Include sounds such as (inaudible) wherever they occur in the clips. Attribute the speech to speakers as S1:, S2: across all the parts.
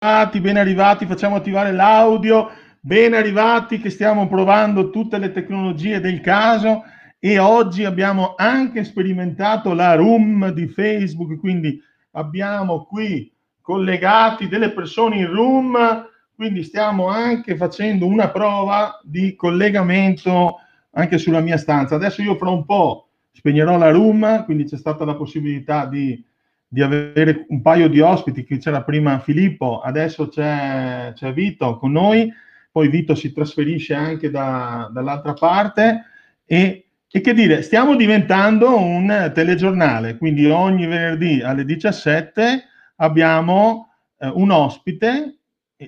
S1: arrivati, ben arrivati, facciamo attivare l'audio, ben arrivati che stiamo provando tutte le tecnologie del caso. E oggi abbiamo anche sperimentato la room di Facebook, quindi abbiamo qui collegati delle persone in room, quindi stiamo anche facendo una prova di collegamento anche sulla mia stanza. Adesso io fra un po' spegnerò la room, quindi c'è stata la possibilità di di avere un paio di ospiti, che c'era prima Filippo, adesso c'è, c'è Vito con noi, poi Vito si trasferisce anche da, dall'altra parte e, e, che dire, stiamo diventando un telegiornale, quindi ogni venerdì alle 17 abbiamo eh, un ospite,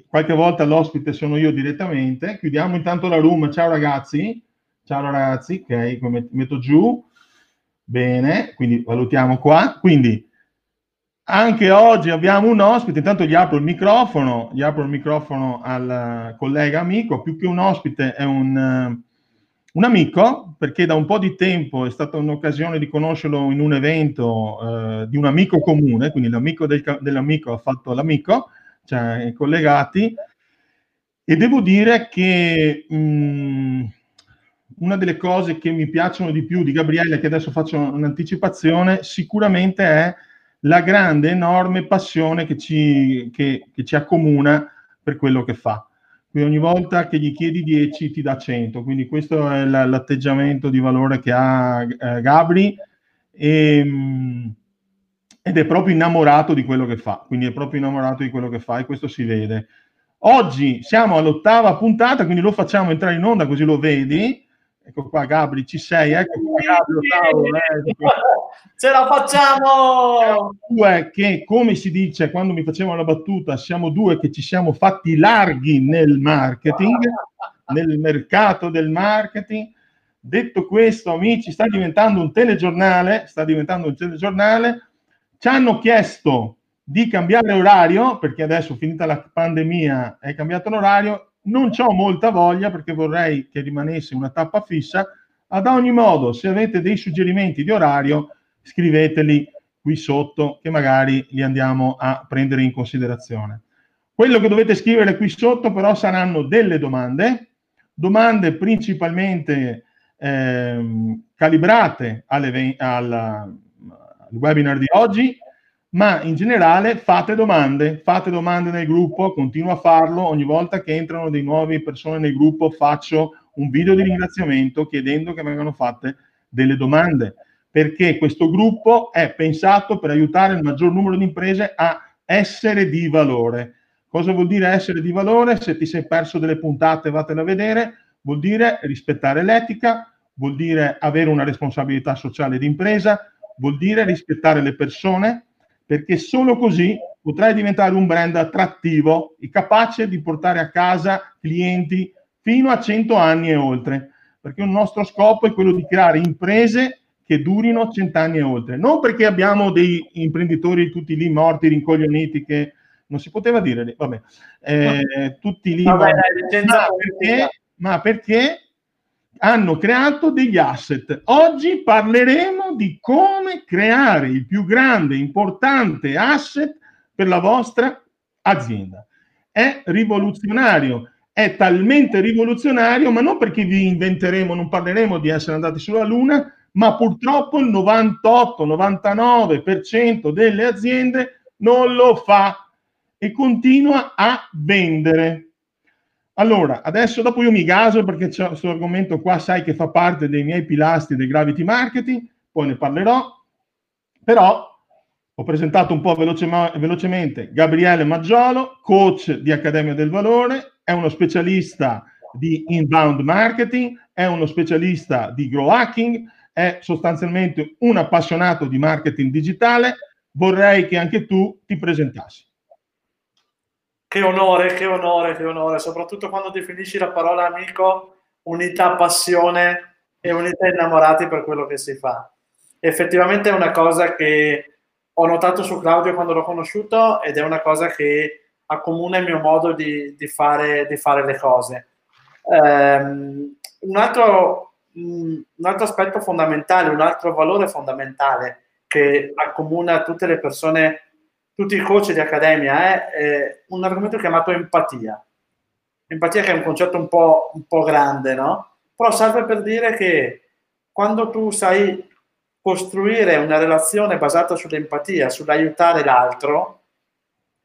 S1: qualche volta l'ospite sono io direttamente, chiudiamo intanto la room, ciao ragazzi, ciao ragazzi, ok, metto giù, bene, quindi valutiamo qua, quindi anche oggi abbiamo un ospite, intanto gli apro il microfono, gli apro il microfono al collega amico, più che un ospite è un, un amico, perché da un po' di tempo è stata un'occasione di conoscerlo in un evento eh, di un amico comune, quindi l'amico del, dell'amico ha fatto l'amico, cioè collegati, e devo dire che mh, mm, una delle cose che mi piacciono di più di Gabriele, che adesso faccio un'anticipazione, sicuramente è la grande, enorme passione che ci, che, che ci accomuna per quello che fa. Quindi ogni volta che gli chiedi 10 ti dà 100, quindi questo è l'atteggiamento di valore che ha eh, Gabri e, ehm, ed è proprio innamorato di quello che fa, quindi è proprio innamorato di quello che fa e questo si vede. Oggi siamo all'ottava puntata, quindi lo facciamo entrare in onda così lo vedi Ecco qua Gabri, ci sei, ecco qua Gabri, Ottavo, eh, (laughs)
S2: Ce la facciamo!
S1: Due che, come si dice quando mi facevano la battuta, siamo due che ci siamo fatti larghi nel marketing, (laughs) nel mercato del marketing. Detto questo, amici, sta diventando un telegiornale, sta diventando un telegiornale. Ci hanno chiesto di cambiare orario, perché adesso finita la pandemia è cambiato l'orario, non ho molta voglia perché vorrei che rimanesse una tappa fissa. Ad ogni modo, se avete dei suggerimenti di orario, scriveteli qui sotto che magari li andiamo a prendere in considerazione. Quello che dovete scrivere qui sotto però saranno delle domande, domande principalmente ehm, calibrate alle, al, al webinar di oggi, ma in generale fate domande, fate domande nel gruppo, continuo a farlo, ogni volta che entrano dei nuovi persone nel gruppo faccio un video di ringraziamento chiedendo che vengano fatte delle domande, perché questo gruppo è pensato per aiutare il maggior numero di imprese a essere di valore. Cosa vuol dire essere di valore? Se ti sei perso delle puntate, vatele a vedere, vuol dire rispettare l'etica, vuol dire avere una responsabilità sociale di impresa, vuol dire rispettare le persone, perché solo così potrai diventare un brand attrattivo e capace di portare a casa clienti fino a 100 anni e oltre, perché il nostro scopo è quello di creare imprese che durino 100 anni e oltre, non perché abbiamo dei imprenditori tutti lì morti, rincoglioniti, che non si poteva dire, vabbè, eh, tutti lì, vabbè, morti, ma, perché, ma perché hanno creato degli asset. Oggi parleremo di come creare il più grande, importante asset per la vostra azienda. È rivoluzionario, è talmente rivoluzionario, ma non perché vi inventeremo, non parleremo di essere andati sulla Luna, ma purtroppo il 98-99% delle aziende non lo fa e continua a vendere. Allora, adesso dopo io mi gaso perché questo argomento qua sai che fa parte dei miei pilastri del gravity marketing, poi ne parlerò, però ho presentato un po' veloce, velocemente Gabriele Maggiolo, coach di Accademia del Valore, è uno specialista di inbound marketing, è uno specialista di grow hacking, è sostanzialmente un appassionato di marketing digitale. Vorrei che anche tu ti presentassi.
S2: Che onore, che onore, che onore, soprattutto quando definisci la parola amico, unità, passione e unità innamorati per quello che si fa. Effettivamente è una cosa che ho notato su Claudio quando l'ho conosciuto ed è una cosa che accomuna il mio modo di, di, fare, di fare, le cose. Um, un, altro, un altro aspetto fondamentale, un altro valore fondamentale che accomuna tutte le persone tutti i coach di accademia, è, è un argomento chiamato empatia. Empatia che è un concetto un po', un po' grande, no? Però serve per dire che quando tu sai costruire una relazione basata sull'empatia, sull'aiutare l'altro,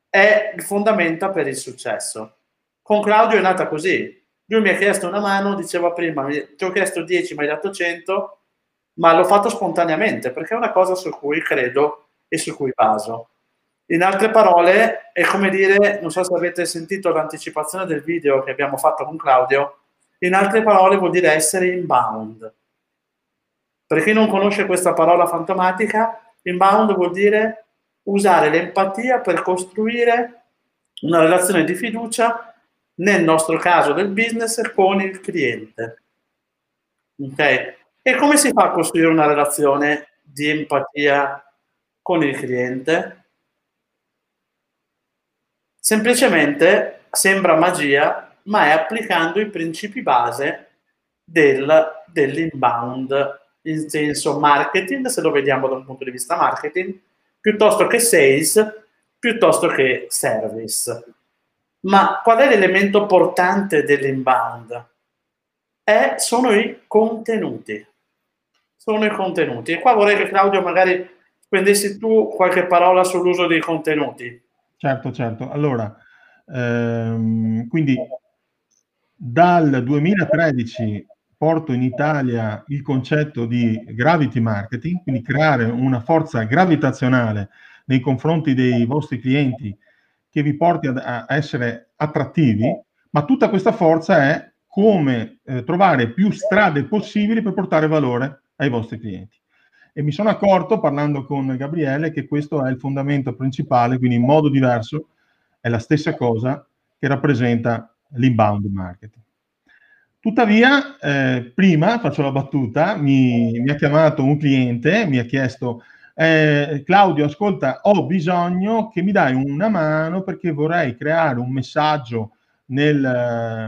S2: è il fondamento per il successo. Con Claudio è nata così. Lui mi ha chiesto una mano, diceva prima, ti ho chiesto 10, mi hai dato 100, ma l'ho fatto spontaneamente perché è una cosa su cui credo e su cui baso. In altre parole, è come dire, non so se avete sentito l'anticipazione del video che abbiamo fatto con Claudio, in altre parole vuol dire essere inbound. Per chi non conosce questa parola fantomatica, inbound vuol dire usare l'empatia per costruire una relazione di fiducia, nel nostro caso del business, con il cliente. Ok? E come si fa a costruire una relazione di empatia con il cliente? Semplicemente sembra magia, ma è applicando i principi base del, dell'inbound in senso marketing, se lo vediamo da un punto di vista marketing, piuttosto che sales, piuttosto che service. Ma qual è l'elemento portante dell'inbound? È, sono i contenuti. Sono i contenuti. E qua vorrei che Claudio magari spendessi tu qualche parola sull'uso dei contenuti.
S1: Certo, certo. Allora, ehm, quindi dal 2013 porto in Italia il concetto di gravity marketing, quindi creare una forza gravitazionale nei confronti dei vostri clienti che vi porti a, essere attrattivi, ma tutta questa forza è come eh, trovare più strade possibili per portare valore ai vostri clienti. E mi sono accorto, parlando con Gabriele, che questo è il fondamento principale, quindi in modo diverso è la stessa cosa che rappresenta l'inbound marketing. Tuttavia, eh, prima, faccio la battuta, mi, mi, ha chiamato un cliente, mi ha chiesto, eh, Claudio, ascolta, ho bisogno che mi dai una mano perché vorrei creare un messaggio nel,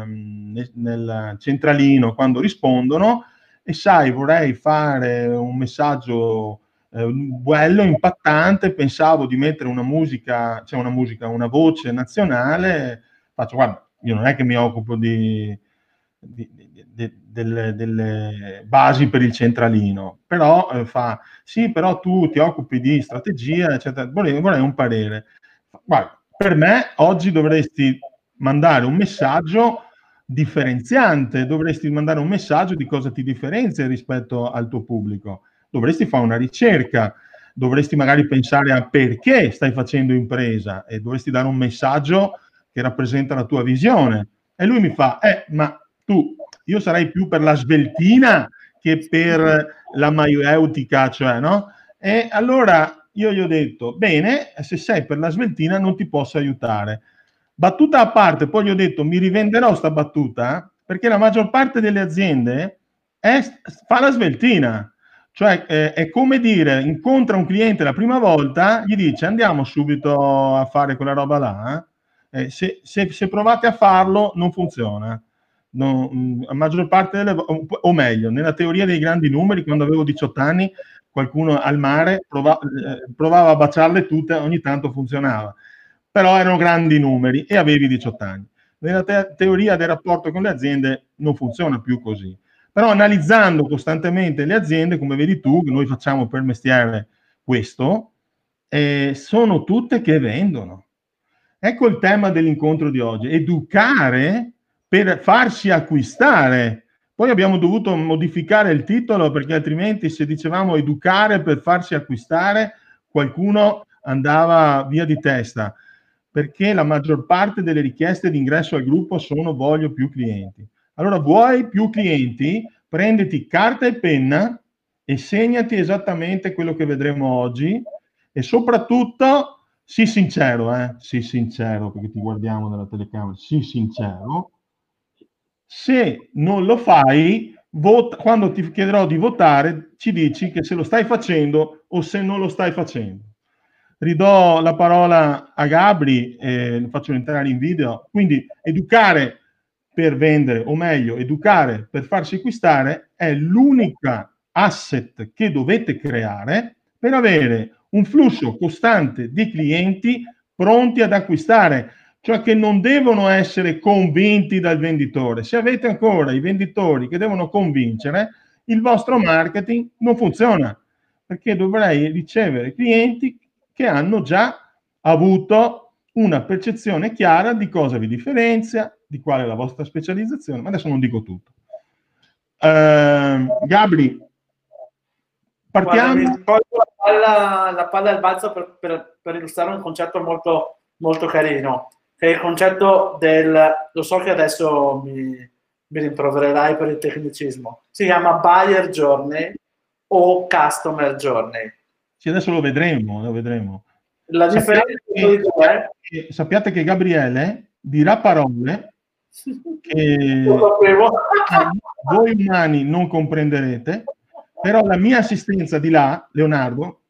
S1: nel, nel centralino quando rispondono e sai, vorrei fare un messaggio eh, bello, impattante, pensavo di mettere una musica, cioè una musica, una voce nazionale, faccio, guarda, io non è che mi occupo di di, di, delle, delle, basi per il centralino, però eh, fa sì, però tu ti occupi di strategia, eccetera. Vorrei, vorrei un parere. Guarda, per me oggi dovresti mandare un messaggio differenziante, dovresti mandare un messaggio di cosa ti differenzia rispetto al tuo pubblico. Dovresti fare una ricerca, dovresti magari pensare a perché stai facendo impresa e dovresti dare un messaggio che rappresenta la tua visione. E lui mi fa, eh, ma tu, io sarei più per la sveltina che per la maieutica, cioè, no? E allora io gli ho detto, bene, se sei per la sveltina non ti posso aiutare. Battuta a parte, poi gli ho detto, mi rivenderò sta battuta, perché la maggior parte delle aziende è, fa la sveltina. Cioè eh, è come dire, incontra un cliente la prima volta, gli dice andiamo subito a fare quella roba là. Eh, se, se, se provate a farlo non funziona non, la maggior parte delle o meglio, nella teoria dei grandi numeri, quando avevo 18 anni, qualcuno al mare prova, eh, provava a baciarle tutte, ogni tanto funzionava, però erano grandi numeri e avevi 18 anni. Nella te- teoria del rapporto con le aziende non funziona più così. Però analizzando costantemente le aziende, come vedi tu, noi facciamo per mestiere questo, eh, sono tutte che vendono. Ecco il tema dell'incontro di oggi, educare per farsi acquistare. Poi abbiamo dovuto modificare il titolo perché altrimenti se dicevamo educare per farsi acquistare, qualcuno andava via di testa, perché la maggior parte delle richieste di ingresso al gruppo sono voglio più clienti. Allora vuoi più clienti? Prenditi carta e penna e segnati esattamente quello che vedremo oggi e soprattutto sii sincero, eh? sii sincero perché ti guardiamo nella telecamera, sii sincero se non lo fai, vota, quando ti chiederò di votare, ci dici che se lo stai facendo o se non lo stai facendo. Ridò la parola a Gabri e lo faccio entrare in video. Quindi educare per vendere, o meglio, educare per farsi acquistare è l'unica asset che dovete creare per avere un flusso costante di clienti pronti ad acquistare, cioè che non devono essere convinti dal venditore. Se avete ancora i venditori che devono convincere, il vostro marketing non funziona, perché dovrei ricevere clienti che hanno già avuto una percezione chiara di cosa vi differenzia, di qual è la vostra specializzazione, ma adesso non dico tutto. Uh, Gabri, partiamo.
S2: Guarda, la, palla, la palla al balzo per, per, per, illustrare un concetto molto, molto carino, che è il concetto del, lo so che adesso mi, mi rimprovererai per il tecnicismo, si chiama buyer journey o customer journey.
S1: Sì, adesso lo vedremo, lo vedremo.
S2: La differenza
S1: sappiate che, sappiate che Gabriele dirà parole (laughs) che (laughs) voi umani non comprenderete, però la mia assistenza di là, Leonardo,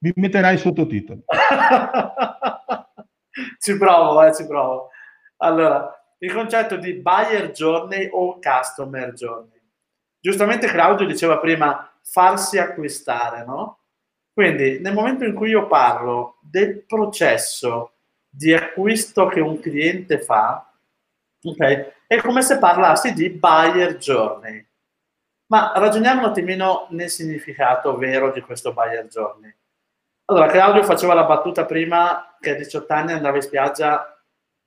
S1: vi metterà i sottotitoli. (laughs)
S2: ci provo, eh, ci provo. Allora, il concetto di buyer journey o customer journey. Giustamente Claudio diceva prima farsi acquistare, no? Quindi nel momento in cui io parlo del processo di acquisto che un cliente fa, okay, è come se parlassi di buyer journey. Ma ragioniamo un attimino nel significato vero di questo buyer journey. Allora, Claudio faceva la battuta prima che a 18 anni andava in spiaggia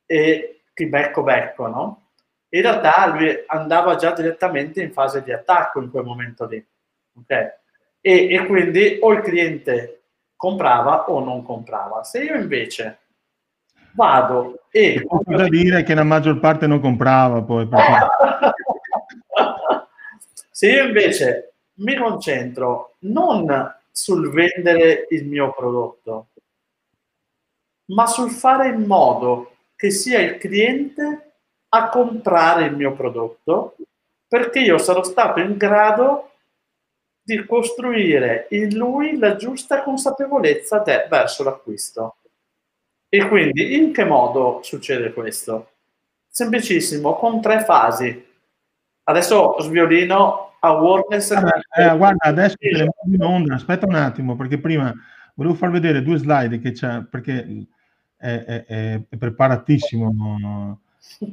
S2: e ti becco becco, no? In realtà lui andava già direttamente in fase di attacco in quel momento lì. Okay? E, e quindi o il cliente comprava o non comprava. Se io invece vado e...
S1: Posso da dire che la maggior parte non comprava poi. Perché... (laughs)
S2: Se io invece mi concentro non sul vendere il mio prodotto, ma sul fare in modo che sia il cliente a comprare il mio prodotto, perché io sarò stato in grado di costruire in lui la giusta consapevolezza de- verso l'acquisto. E quindi in che modo succede questo? Semplicissimo, con tre fasi. Adesso sviolino awareness.
S1: Eh, eh, guarda, adesso in onda, aspetta un attimo, perché prima volevo far vedere due slide che c'è, perché è, è, è preparatissimo.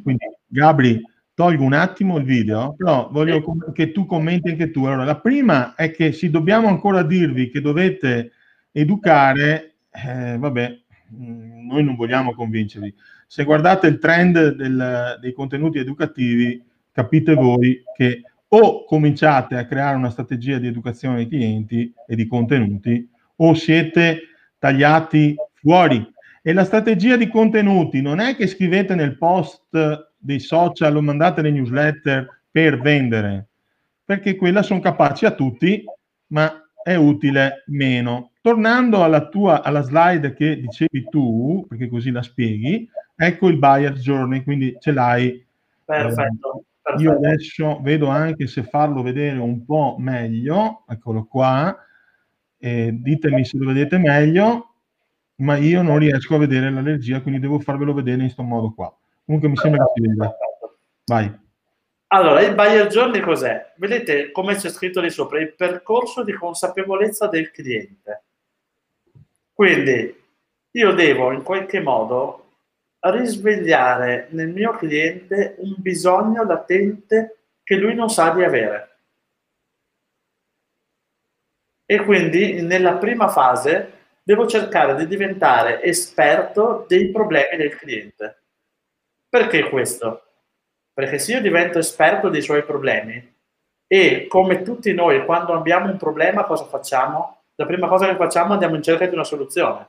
S1: Quindi, Gabri, tolgo un attimo il video, però voglio che tu commenti anche tu. Allora, la prima è che se dobbiamo ancora dirvi che dovete educare, eh, vabbè, mm, noi non vogliamo convincervi. Se guardate il trend del, dei contenuti educativi, capite voi che o cominciate a creare una strategia di educazione ai clienti e di contenuti, o siete tagliati fuori. E la strategia di contenuti non è che scrivete nel post dei social o mandate le newsletter per vendere, perché quella sono capaci a tutti, ma è utile meno. Tornando alla tua alla slide che dicevi tu, perché così la spieghi, ecco il buyer journey, quindi ce l'hai.
S2: Perfetto. perfetto.
S1: Io adesso vedo anche se farlo vedere un po' meglio, eccolo qua, eh, ditemi se lo vedete meglio, ma io non riesco a vedere l'allergia, quindi devo farvelo vedere in questo modo qua. Comunque mi sembra che si veda. Vai.
S2: Allora, il buyer journey cos'è? Vedete come c'è scritto lì sopra? Il percorso di consapevolezza del cliente. Quindi io devo in qualche modo risvegliare nel mio cliente un bisogno latente che lui non sa di avere. E quindi nella prima fase devo cercare di diventare esperto dei problemi del cliente. Perché questo? Perché se io divento esperto dei suoi problemi e come tutti noi quando abbiamo un problema cosa facciamo? La prima cosa che facciamo è andiamo in cerca di una soluzione.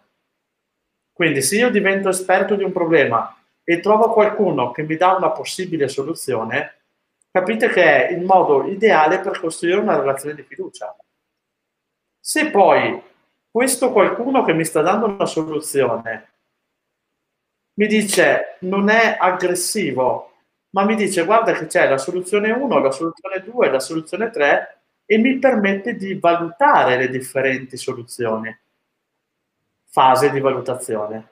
S2: Quindi se io divento esperto di un problema e trovo qualcuno che mi dà una possibile soluzione, capite che è il modo ideale per costruire una relazione di fiducia. Se poi questo qualcuno che mi sta dando una soluzione mi dice non è aggressivo, ma mi dice guarda che c'è la soluzione 1, la soluzione 2, la soluzione 3 e mi permette di valutare le differenti soluzioni. Fase di valutazione.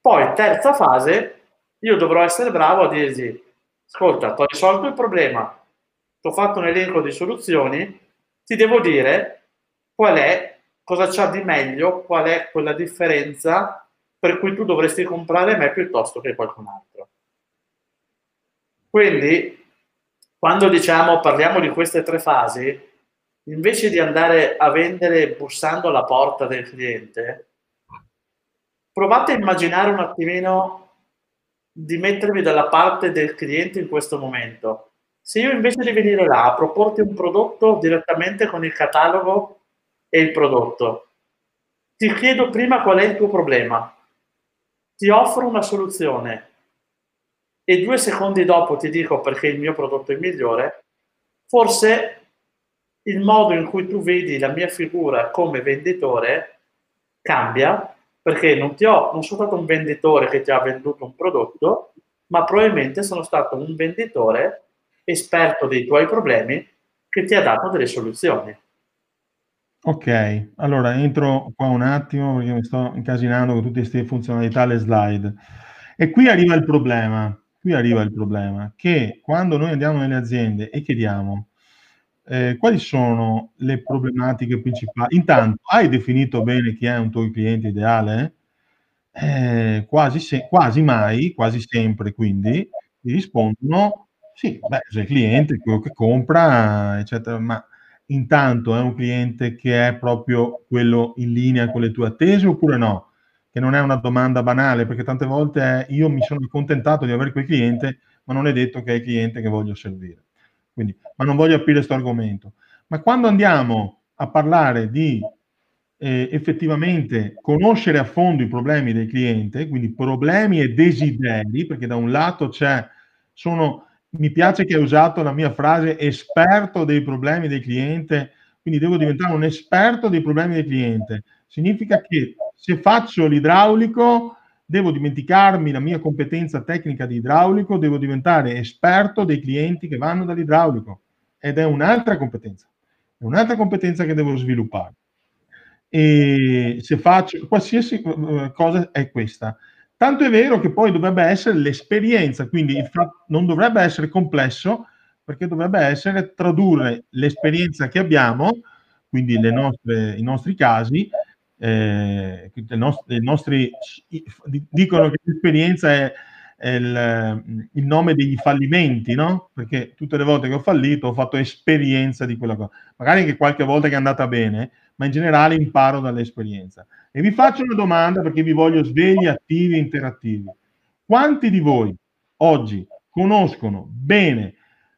S2: Poi, terza fase, io dovrò essere bravo a dirgli, ascolta, ti ho risolto il problema, ti ho fatto un elenco di soluzioni, ti devo dire qual è cosa c'ha di meglio, qual è quella differenza per cui tu dovresti comprare me piuttosto che qualcun altro. Quindi, quando diciamo parliamo di queste tre fasi, invece di andare a vendere bussando alla porta del cliente, provate a immaginare un attimino di mettervi dalla parte del cliente in questo momento. Se io invece di venire là a proporti un prodotto direttamente con il catalogo e il prodotto, ti chiedo prima qual è il tuo problema, ti offro una soluzione e due secondi dopo ti dico perché il mio prodotto è migliore, forse il modo in cui tu vedi la mia figura come venditore cambia perché non, ti ho, non sono stato un venditore che ti ha venduto un prodotto, ma probabilmente sono stato un venditore esperto dei tuoi problemi che ti ha dato delle soluzioni.
S1: Ok, allora entro qua un attimo perché mi sto incasinando con tutte queste funzionalità alle slide. E qui arriva il problema, qui arriva il problema, che quando noi andiamo nelle aziende e chiediamo eh, quali sono le problematiche principali? Intanto, hai definito bene chi è un tuo cliente ideale? Eh, quasi, se, quasi mai, quasi sempre, quindi, ti rispondono, sì, beh, se il cliente, quello che compra, eccetera, ma intanto è un cliente che è proprio quello in linea con le tue attese oppure no? Che non è una domanda banale, perché tante volte è, io mi sono accontentato di avere quel cliente, ma non è detto che è il cliente che voglio servire. Quindi, ma non voglio aprire questo argomento. Ma quando andiamo a parlare di eh, effettivamente conoscere a fondo i problemi del cliente, quindi problemi e desideri, perché da un lato c'è, sono, mi piace che hai usato la mia frase esperto dei problemi del cliente, quindi devo diventare un esperto dei problemi del cliente. Significa che se faccio l'idraulico devo dimenticarmi la mia competenza tecnica di idraulico, devo diventare esperto dei clienti che vanno dall'idraulico ed è un'altra competenza, è un'altra competenza che devo sviluppare. E se faccio qualsiasi eh, cosa è questa. Tanto è vero che poi dovrebbe essere l'esperienza, quindi non dovrebbe essere complesso, perché dovrebbe essere tradurre l'esperienza che abbiamo, quindi nostre, i nostri casi, eh, i nostri, nostri, dicono che l'esperienza è, è il, il, nome degli fallimenti, no? Perché tutte le volte che ho fallito ho fatto esperienza di quella cosa. Magari anche qualche volta che è andata bene, ma in generale imparo dall'esperienza. E vi faccio una domanda perché vi voglio svegli, attivi e interattivi. Quanti di voi oggi conoscono bene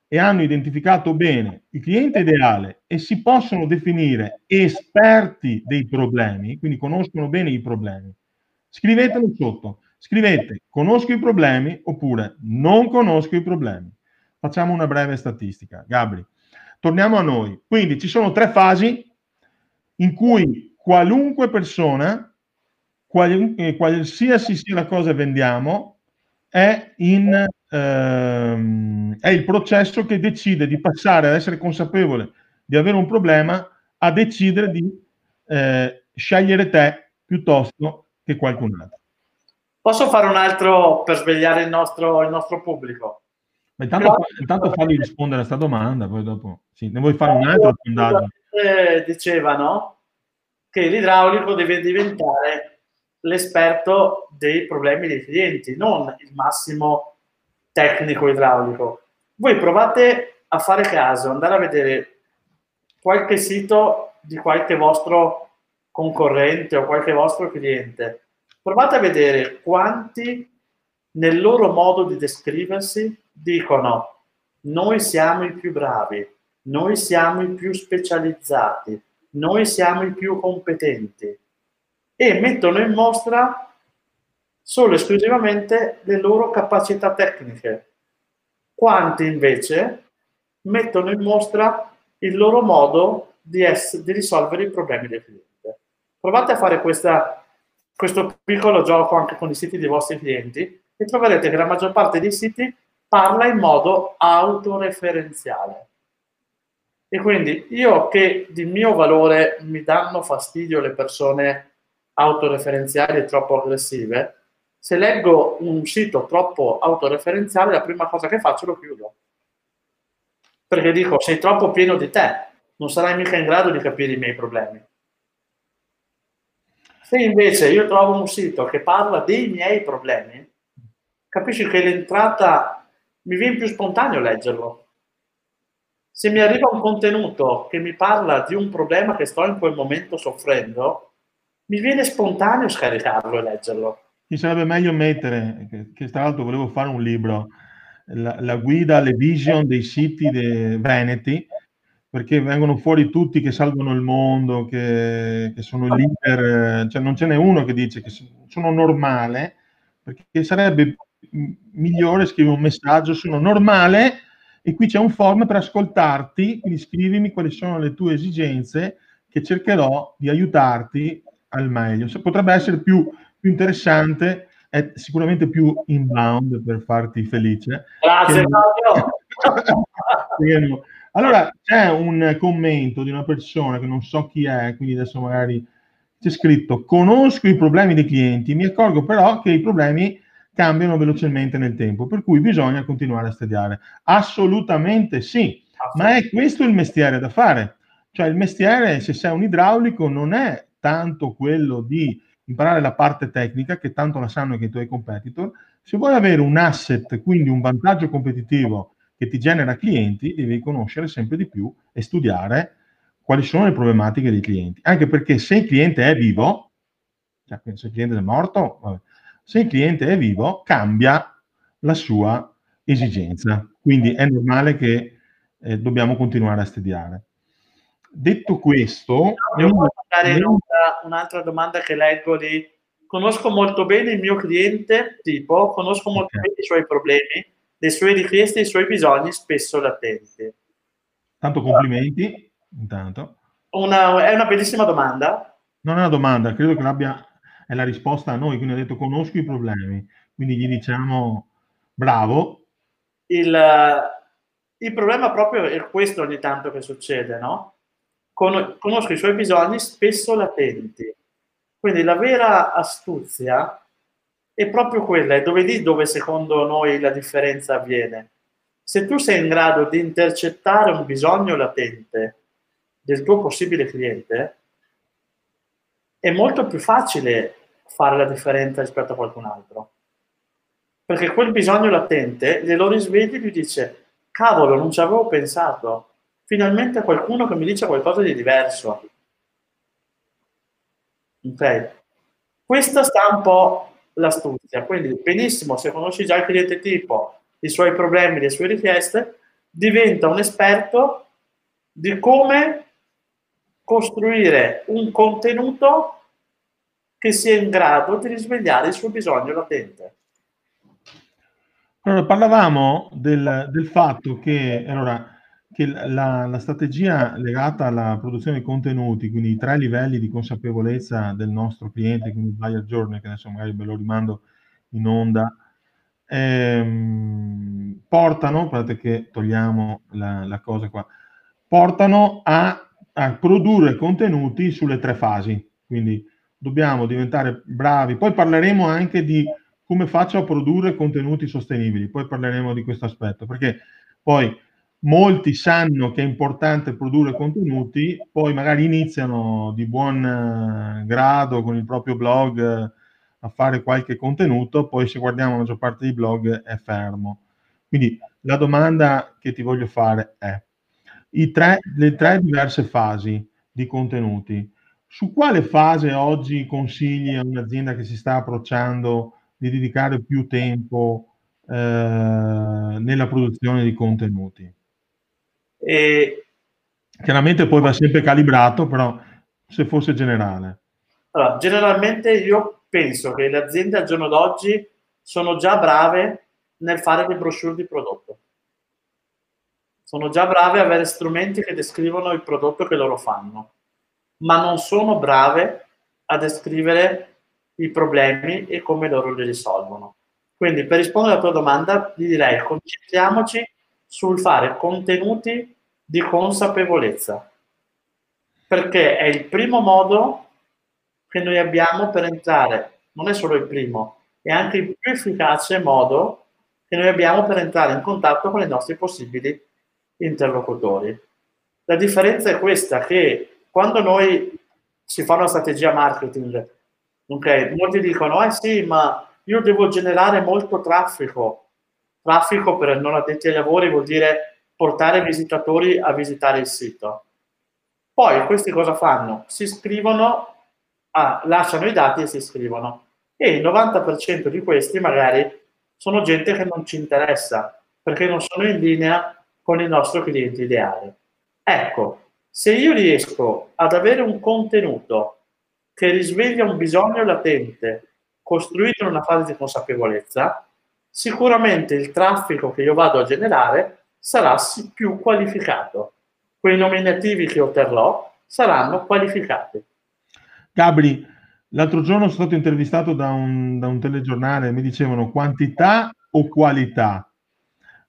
S1: e hanno identificato bene il cliente ideale e si possono definire esperti dei problemi, quindi conoscono bene i problemi, scrivetelo sotto. Scrivete conosco i problemi oppure non conosco i problemi. Facciamo una breve statistica. Gabri, torniamo a noi. Quindi ci sono tre fasi in cui qualunque persona, qualsiasi sia la cosa che vendiamo, è in ehm, è il processo che decide di passare ad essere consapevole di avere un problema a decidere di eh, scegliere te piuttosto che qualcun altro.
S2: Posso fare un altro per svegliare il nostro, il nostro pubblico?
S1: Ma intanto, intanto fargli rispondere a questa domanda, poi dopo sì, ne vuoi fare un altro?
S2: Eh, dicevano che l'idraulico deve diventare l'esperto dei problemi dei clienti, non il massimo tecnico idraulico. Voi provate a fare caso, andare a vedere qualche sito di qualche vostro concorrente o qualche vostro cliente. Provate a vedere quanti nel loro modo di descriversi dicono noi siamo i più bravi, noi siamo i più specializzati, noi siamo i più competenti e mettono in mostra solo esclusivamente le loro capacità tecniche. Quanti invece mettono in mostra il loro modo di, ess- di risolvere i problemi del cliente. Provate a fare questa, questo piccolo gioco anche con i siti dei vostri clienti e troverete che la maggior parte dei siti parla in modo autoreferenziale. E quindi io che di mio valore mi danno fastidio le persone autoreferenziali e troppo aggressive, se leggo un sito troppo autoreferenziale, la prima cosa che faccio lo chiudo. Perché dico, sei troppo pieno di te, non sarai mica in grado di capire i miei problemi. Se invece io trovo un sito che parla dei miei problemi, capisci che l'entrata mi viene più spontaneo leggerlo. Se mi arriva un contenuto che mi parla di un problema che sto in quel momento soffrendo, mi viene spontaneo scaricarlo e leggerlo.
S1: Mi sarebbe meglio mettere, che, che tra l'altro volevo fare un libro, la, la guida alle vision dei siti de veneti, perché vengono fuori tutti che salvano il mondo, che, che sono leader, cioè non ce n'è uno che dice che sono normale, perché sarebbe migliore scrivere un messaggio, sono normale e qui c'è un form per ascoltarti, quindi scrivimi quali sono le tue esigenze che cercherò di aiutarti al meglio. Potrebbe essere più, più interessante, è sicuramente più inbound per farti felice.
S2: Grazie Fabio! (laughs)
S1: allora, c'è un commento di una persona che non so chi è, quindi adesso magari c'è scritto conosco i problemi dei clienti, mi accorgo però che i problemi cambiano velocemente nel tempo, per cui bisogna continuare a studiare. Assolutamente sì, ma è questo il mestiere da fare. Cioè il mestiere, se sei un idraulico, non è tanto quello di imparare la parte tecnica, che tanto la sanno anche i tuoi competitor. Se vuoi avere un asset, quindi un vantaggio competitivo che ti genera clienti, devi conoscere sempre di più e studiare quali sono le problematiche dei clienti. Anche perché se il cliente è vivo, cioè se il cliente è morto, vabbè, se il cliente è vivo, cambia la sua esigenza. Quindi è normale che eh, dobbiamo continuare a studiare. Detto questo...
S2: Devo fare un'altra domanda che leggo lì. Conosco molto bene il mio cliente, tipo, conosco molto okay. bene i suoi problemi, le sue richieste, i suoi bisogni, spesso latenti.
S1: Tanto complimenti, intanto.
S2: Una, è una bellissima domanda.
S1: Non è una domanda, credo che l'abbia è la risposta a noi, quindi ha detto conosco i problemi, quindi gli diciamo bravo.
S2: Il, il problema proprio è questo ogni tanto che succede, no? Con, conosco i suoi bisogni spesso latenti. Quindi la vera astuzia è proprio quella, è dove lì dove secondo noi la differenza avviene. Se tu sei in grado di intercettare un bisogno latente del tuo possibile cliente, è molto più facile fare la differenza rispetto a qualcun altro. Perché quel bisogno latente glielo risvegli e gli dice, cavolo, non ci avevo pensato. Finalmente qualcuno che mi dice qualcosa di diverso. Ok? Questa sta un po' l'astuzia. Quindi, benissimo, se conosci già il cliente tipo, i suoi problemi, le sue richieste, diventa un esperto di come costruire un contenuto che sia in grado di risvegliare il suo bisogno latente.
S1: Allora, parlavamo del, del fatto che, allora, che la, la, strategia legata alla produzione di contenuti, quindi i tre livelli di consapevolezza del nostro cliente, quindi il buyer journey, che adesso magari ve lo rimando in onda, ehm, portano, guardate che togliamo la, la cosa qua, portano a, a, produrre contenuti sulle tre fasi, quindi dobbiamo diventare bravi. Poi parleremo anche di come faccio a produrre contenuti sostenibili, poi parleremo di questo aspetto, perché poi molti sanno che è importante produrre contenuti, poi magari iniziano di buon eh, grado con il proprio blog eh, a fare qualche contenuto, poi se guardiamo la maggior parte dei blog è fermo. Quindi la domanda che ti voglio fare è, tre, le tre diverse fasi di contenuti, su quale fase oggi consigli a un'azienda che si sta approcciando di dedicare più tempo eh, nella produzione di contenuti? E... Chiaramente poi va sempre calibrato, però se fosse generale.
S2: Allora, generalmente io penso che le aziende al giorno d'oggi sono già brave nel fare le brochure di prodotto. Sono già brave a avere strumenti che descrivono il prodotto che loro fanno ma non sono brave a descrivere i problemi e come loro li risolvono. Quindi per rispondere alla tua domanda ti direi concentriamoci sul fare contenuti di consapevolezza, perché è il primo modo che noi abbiamo per entrare, non è solo il primo, è anche il più efficace modo che noi abbiamo per entrare in contatto con i nostri possibili interlocutori. La differenza è questa, che quando noi si fa una strategia marketing Ok, molti dicono, eh sì, ma io devo generare molto traffico. Traffico per non addetti ai lavori vuol dire portare visitatori a visitare il sito. Poi questi cosa fanno? Si iscrivono, ah, lasciano i dati e si iscrivono. E il 90% di questi magari sono gente che non ci interessa perché non sono in linea con il nostro cliente ideale. Ecco, se io riesco ad avere un contenuto che risveglia un bisogno latente costruito in una fase di consapevolezza, sicuramente il traffico che io vado a generare sarà più qualificato. Quei nominativi che otterrò saranno qualificati.
S1: Gabri, l'altro giorno sono stato intervistato da un, da un telegiornale, mi dicevano quantità o qualità.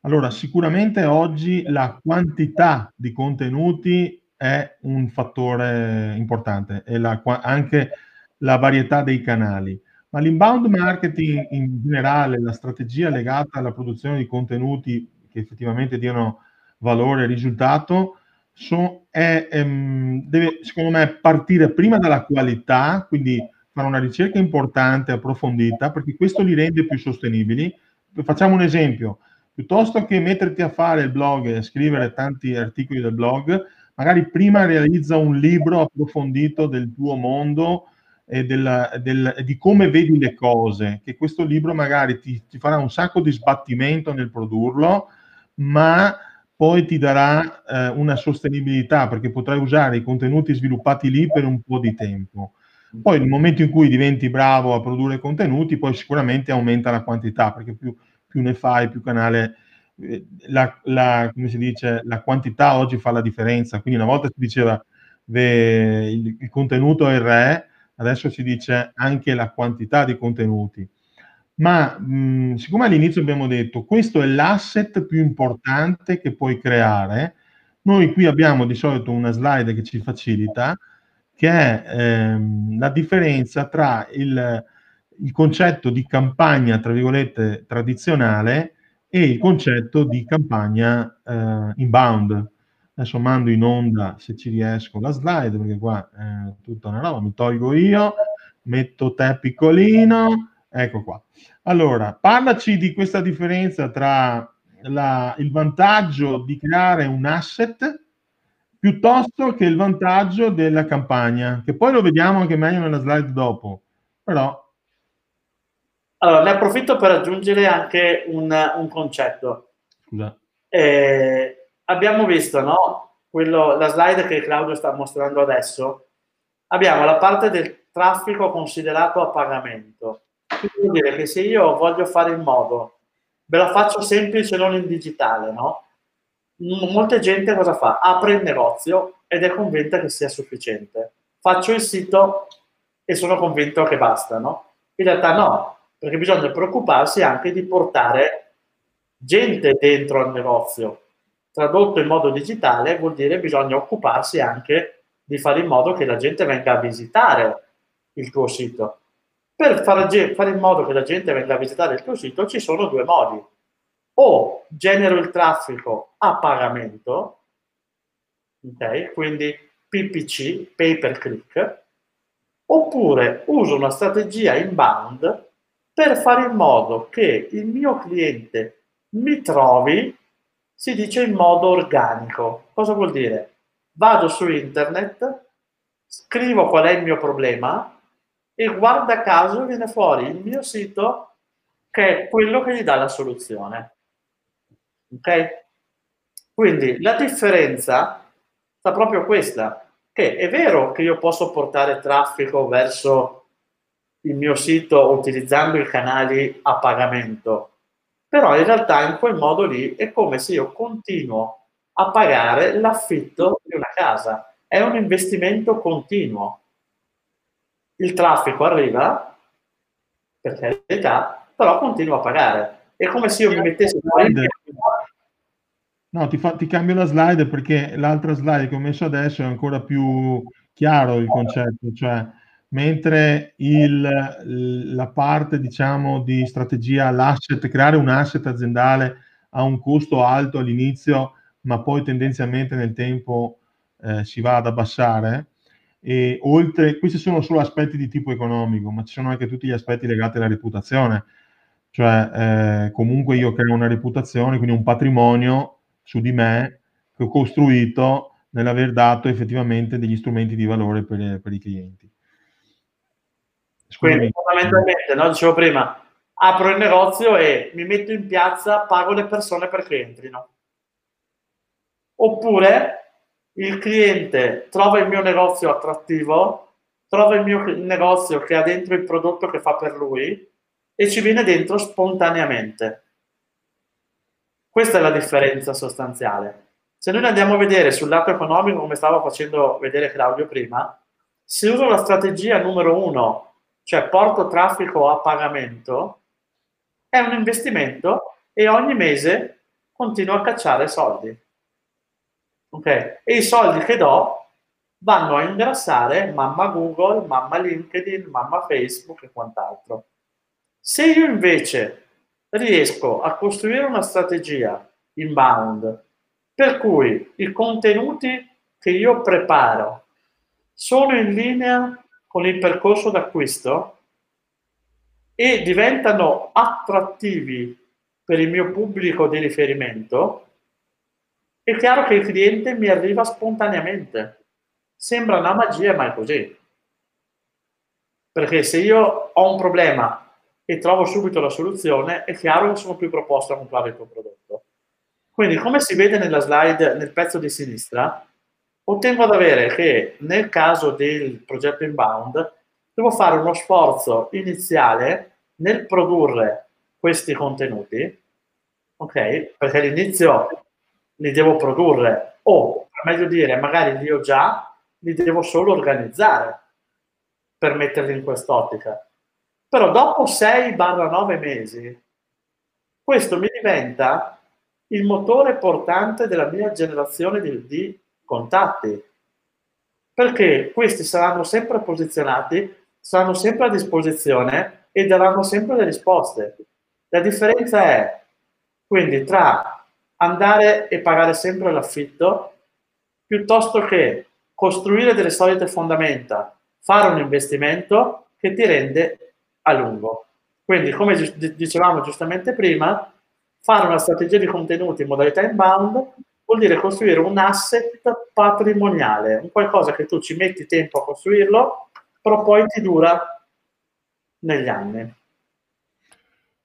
S1: Allora, sicuramente oggi la quantità di contenuti è un fattore importante e la, anche la varietà dei canali. Ma l'inbound marketing in generale, la strategia legata alla produzione di contenuti che effettivamente diano valore e risultato, so, è, ehm, deve secondo me partire prima dalla qualità, quindi fare una ricerca importante, approfondita, perché questo li rende più sostenibili. Facciamo un esempio, piuttosto che metterti a fare il blog e scrivere tanti articoli del blog, magari prima realizza un libro approfondito del tuo mondo e del, del, di come vedi le cose, che questo libro magari ti, ti, farà un sacco di sbattimento nel produrlo, ma poi ti darà eh, una sostenibilità perché potrai usare i contenuti sviluppati lì per un po' di tempo. Poi nel momento in cui diventi bravo a produrre contenuti, poi sicuramente aumenta la quantità, perché più, più ne fai, più canale la, la, come si dice, la quantità oggi fa la differenza. Quindi una volta si diceva il, il, contenuto è il re, adesso si dice anche la quantità di contenuti. Ma mh, siccome all'inizio abbiamo detto questo è l'asset più importante che puoi creare, noi qui abbiamo di solito una slide che ci facilita, che è ehm, la differenza tra il, il concetto di campagna, tra virgolette, tradizionale e il concetto di campagna eh, inbound. Adesso mando in onda, se ci riesco, la slide, perché qua è tutta una roba, mi tolgo io, metto te piccolino, ecco qua. Allora, parlaci di questa differenza tra la, il vantaggio di creare un asset piuttosto che il vantaggio della campagna, che poi lo vediamo anche meglio nella slide dopo, però
S2: allora, ne approfitto per aggiungere anche un, un concetto. Eh, abbiamo visto, no? Quello, la slide che Claudio sta mostrando adesso. Abbiamo la parte del traffico considerato a pagamento. Quindi vuol dire che se io voglio fare in modo, ve la faccio semplice, non in digitale, no? Molta gente cosa fa? Apre il negozio ed è convinta che sia sufficiente. Faccio il sito e sono convinto che basta, no? In realtà no, perché bisogna preoccuparsi anche di portare gente dentro al negozio. Tradotto in modo digitale vuol dire che bisogna occuparsi anche di fare in modo che la gente venga a visitare il tuo sito. Per fare, in modo che la gente venga a visitare il tuo sito ci sono due modi. O genero il traffico a pagamento, ok? Quindi PPC, pay per click, oppure uso una strategia inbound per fare in modo che il mio cliente mi trovi, si dice in modo organico. Cosa vuol dire? Vado su internet, scrivo qual è il mio problema e guarda caso viene fuori il mio sito che è quello che gli dà la soluzione. Ok? Quindi la differenza sta proprio questa, che è vero che io posso portare traffico verso il mio sito utilizzando i canali a pagamento, però in realtà in quel modo lì è come se io continuo a pagare l'affitto di una casa, è un investimento continuo. Il traffico arriva, per carità, però continuo a pagare. È come se io mi mettessi...
S1: No, ti, fa, ti cambio la slide perché l'altra slide che ho messo adesso è ancora più chiaro il concetto, cioè mentre il, la parte diciamo di strategia, l'asset, creare un asset aziendale ha un costo alto all'inizio, ma poi tendenzialmente nel tempo eh, si va ad abbassare. E oltre, questi sono solo aspetti di tipo economico, ma ci sono anche tutti gli aspetti legati alla reputazione. Cioè, eh, comunque io creo una reputazione, quindi un patrimonio su di me che ho costruito nell'aver dato effettivamente degli strumenti di valore per, per i clienti.
S2: Quindi fondamentalmente, no, dicevo prima, apro il negozio e mi metto in piazza, pago le persone perché entrino. Oppure il cliente trova il mio negozio attrattivo, trova il mio negozio che ha dentro il prodotto che fa per lui e ci viene dentro spontaneamente. Questa è la differenza sostanziale. Se noi andiamo a vedere sul lato economico, come stava facendo vedere Claudio prima, se uso la strategia numero uno, cioè porto traffico a pagamento, è un investimento e ogni mese continuo a cacciare soldi. Ok? E i soldi che do vanno a ingrassare mamma Google, mamma LinkedIn, mamma Facebook e quant'altro. Se io invece riesco a costruire una strategia inbound per cui i contenuti che io preparo sono in linea con il percorso d'acquisto e diventano attrattivi per il mio pubblico di riferimento, è chiaro che il cliente mi arriva spontaneamente. Sembra una magia, ma è così. Perché se io ho un problema e trovo subito la soluzione, è chiaro che sono più proposto a comprare il tuo prodotto. Quindi, come si vede nella slide, nel pezzo di sinistra, ottengo ad avere che nel caso del progetto inbound devo fare uno sforzo iniziale nel produrre questi contenuti, ok? Perché all'inizio li devo produrre o, meglio dire, magari li ho già, li devo solo organizzare per metterli in quest'ottica. Però dopo 6-9 mesi, questo mi diventa il motore portante della mia generazione di, di contatti, perché questi saranno sempre posizionati, saranno sempre a disposizione e daranno sempre le risposte. La differenza è quindi tra andare e pagare sempre l'affitto piuttosto che costruire delle solite fondamenta, fare un investimento che ti rende a lungo. Quindi, come dicevamo giustamente prima, fare una strategia di contenuti in modalità inbound vuol dire costruire un asset patrimoniale, un qualcosa che tu ci metti tempo a costruirlo, però poi ti dura negli anni.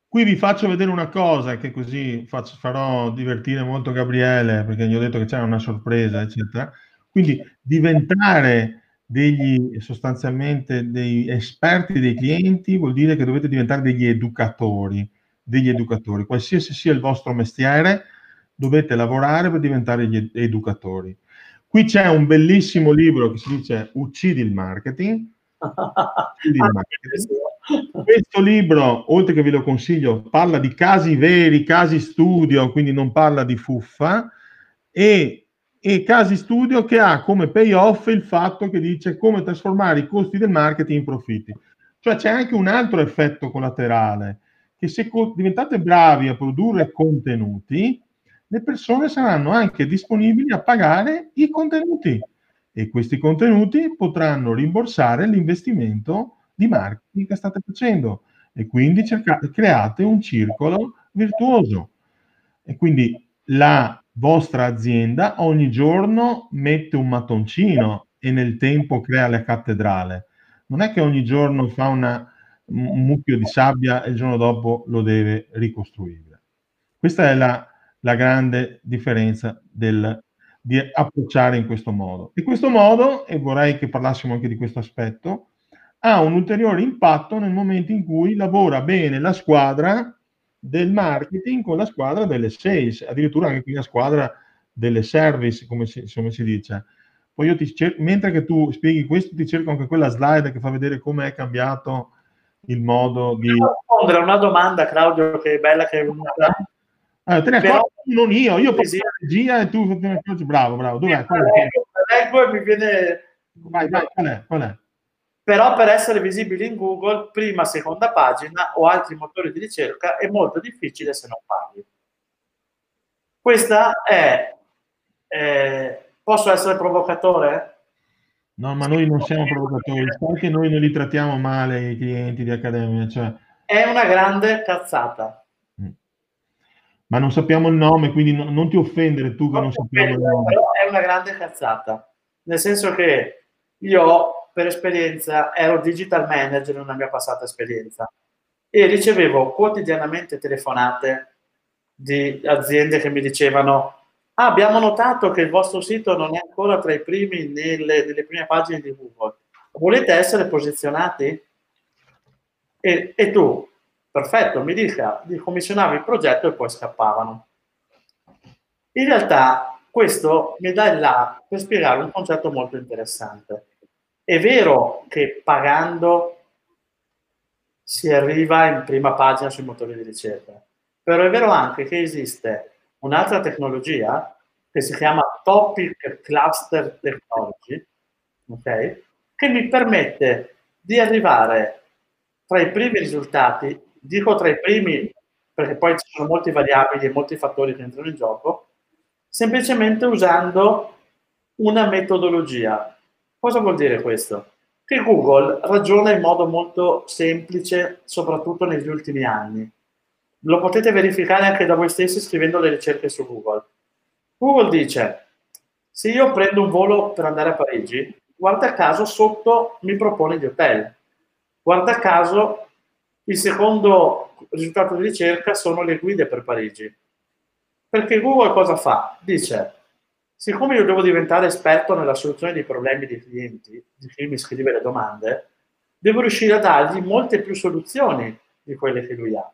S1: Qui vi faccio vedere una cosa che così faccio, farò divertire molto Gabriele perché gli ho detto che c'è una sorpresa, eccetera. Quindi diventare degli sostanzialmente dei esperti dei clienti vuol dire che dovete diventare degli educatori, degli educatori. Qualsiasi sia il vostro mestiere, dovete lavorare per diventare gli educatori. Qui c'è un bellissimo libro che si dice Uccidi il marketing. Uccidi il marketing questo libro, oltre che ve lo consiglio, parla di casi veri, casi studio, quindi non parla di fuffa, e, e casi studio che ha come payoff il fatto che dice come trasformare i costi del marketing in profitti. Cioè c'è anche un altro effetto collaterale, che se diventate bravi a produrre contenuti, le persone saranno anche disponibili a pagare i contenuti e questi contenuti potranno rimborsare l'investimento di marketing che state facendo e quindi cercate, create un circolo virtuoso. E quindi la vostra azienda ogni giorno mette un mattoncino e nel tempo crea la cattedrale. Non è che ogni giorno fa una, un mucchio di sabbia e il giorno dopo lo deve ricostruire. Questa è la, la grande differenza del, di approcciare in questo modo. E questo modo, e vorrei che parlassimo anche di questo aspetto, ha un ulteriore impatto nel momento in cui lavora bene la squadra del marketing con la squadra delle sales, addirittura anche qui la squadra delle service, come si, come si dice. Poi io ti cerco, mentre che tu spieghi questo, ti cerco anche quella slide che fa vedere come è cambiato il modo di...
S2: rispondere a una domanda, Claudio, che è bella che è venuta.
S1: Eh, te ne Però... non io, io faccio la regia e tu bravo, bravo. Dov'è?
S2: Leggo e mi viene...
S1: Vai, vai, qual è? Qual è?
S2: però per essere visibili in Google, prima, seconda pagina o altri motori di ricerca è molto difficile se non paghi. Questa è, eh, posso essere provocatore?
S1: No, ma noi non siamo provocatori, sai che noi non li trattiamo male i clienti di Accademia, cioè...
S2: È una grande cazzata.
S1: Ma non sappiamo il nome, quindi no, non ti offendere tu che non, non sappiamo il nome.
S2: Però è una grande cazzata, nel senso che io per esperienza ero digital manager in una mia passata esperienza e ricevevo quotidianamente telefonate di aziende che mi dicevano ah, abbiamo notato che il vostro sito non è ancora tra i primi nelle, nelle prime pagine di Google. Volete essere posizionati? E, e tu, perfetto, mi dica, di commissionavi il progetto e poi scappavano. In realtà questo mi dà il là per spiegare un concetto molto interessante. È vero che pagando si arriva in prima pagina sui motori di ricerca, però è vero anche che esiste un'altra tecnologia che si chiama Topic Cluster Technology, okay, che mi permette di arrivare tra i primi risultati, dico tra i primi perché poi ci sono molti variabili e molti fattori che entrano in gioco, semplicemente usando una metodologia. Cosa vuol dire questo? Che Google ragiona in modo molto semplice, soprattutto negli ultimi anni lo potete verificare anche da voi stessi scrivendo le ricerche su Google. Google dice, se io prendo un volo per andare a Parigi, guarda caso sotto mi propone gli hotel. Guarda caso il secondo risultato di ricerca sono le guide per Parigi. Perché Google cosa fa? Dice, siccome io devo diventare esperto nella soluzione dei problemi dei clienti, di chi mi scrive le domande, devo riuscire a dargli molte più soluzioni di quelle che lui ha.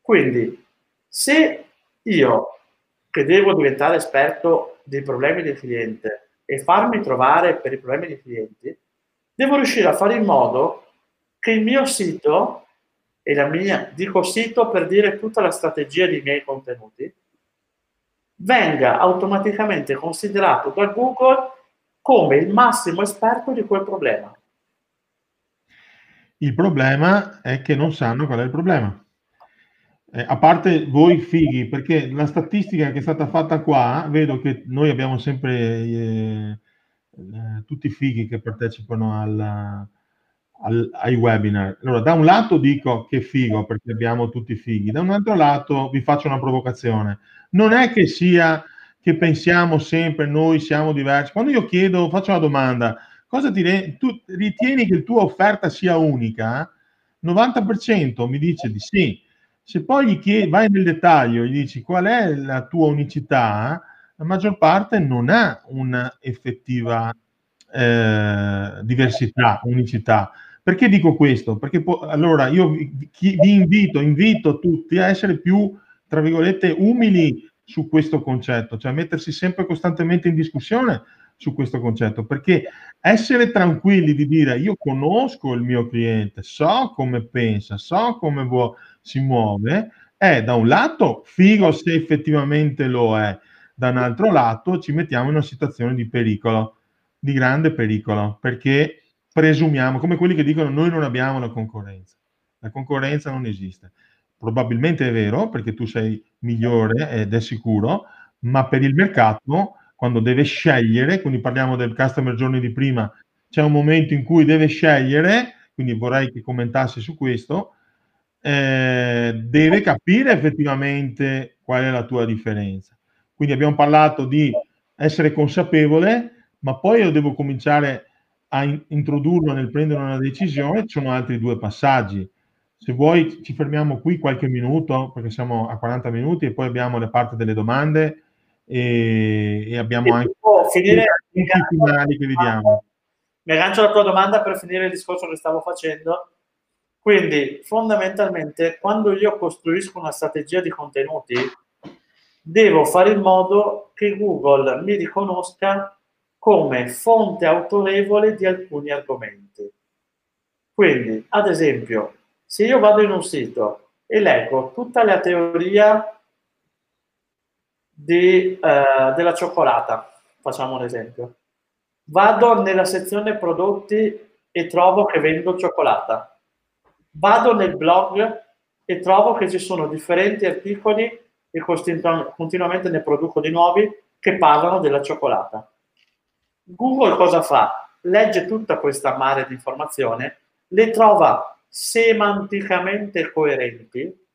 S2: Quindi, se io che devo diventare esperto dei problemi del cliente e farmi trovare per i problemi dei clienti, devo riuscire a fare in modo che il mio sito e la mia, dico sito per dire tutta la strategia dei miei contenuti, venga automaticamente considerato da Google come il massimo esperto di quel problema.
S1: Il problema è che non sanno qual è il problema. Eh, a parte voi fighi, perché la statistica che è stata fatta qua, vedo che noi abbiamo sempre eh, eh, tutti i fighi che partecipano alla, al, ai webinar. Allora, da un lato dico che figo perché abbiamo tutti i fighi, da un altro lato vi faccio una provocazione. Non è che sia che pensiamo sempre noi siamo diversi. Quando io chiedo, faccio una domanda, cosa ti re- tu ritieni che la tua offerta sia unica? 90% mi dice di sì se poi gli chiedi, vai nel dettaglio e gli dici qual è la tua unicità, la maggior parte non ha un'effettiva eh, diversità, unicità. Perché dico questo? Perché po- allora io vi, vi invito, invito tutti a essere più, tra virgolette, umili su questo concetto, cioè mettersi sempre costantemente in discussione su questo concetto, perché essere tranquilli di dire io conosco il mio cliente, so come pensa, so come vuole si muove, è da un lato figo se effettivamente lo è, da un altro lato ci mettiamo in una situazione di pericolo, di grande pericolo, perché presumiamo, come quelli che dicono noi non abbiamo la concorrenza. La concorrenza non esiste. Probabilmente è vero perché tu sei migliore ed è sicuro, ma per il mercato, quando deve scegliere, quindi parliamo del customer journey di prima, c'è un momento in cui deve scegliere, quindi vorrei che commentassi su questo, eh, deve capire effettivamente qual è la tua differenza. Quindi abbiamo parlato di essere consapevole, ma poi io devo cominciare a in- introdurlo nel prendere una decisione. Ci sono altri due passaggi. Se vuoi ci fermiamo qui qualche minuto, perché siamo a 40 minuti e poi abbiamo le parti delle domande e, e abbiamo anche
S2: finire
S1: i finali che vediamo.
S2: Mi aggancio alla tua domanda per finire il discorso che stavo facendo quindi fondamentalmente quando io costruisco una strategia di contenuti, devo fare in modo che Google mi riconosca come fonte autorevole di alcuni argomenti. Quindi, ad esempio, se io vado in un sito e leggo tutta la teoria di, eh, della cioccolata, facciamo un esempio, vado nella sezione prodotti e trovo che vendo cioccolata vado nel blog e trovo che ci sono differenti articoli e continuamente ne produco di nuovi che parlano della cioccolata. Google cosa fa? legge tutta questa mare di informazione, le trova semanticamente coerenti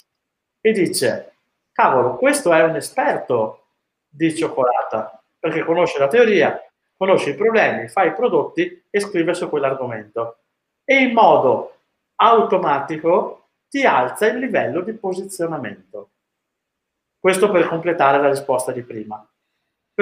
S2: e dice, cavolo, questo è un esperto di cioccolata, perché conosce la teoria, conosce i problemi, fa i prodotti e scrive su quell'argomento. E in modo automatico ti alza il livello di posizionamento. Questo per completare la risposta di prima.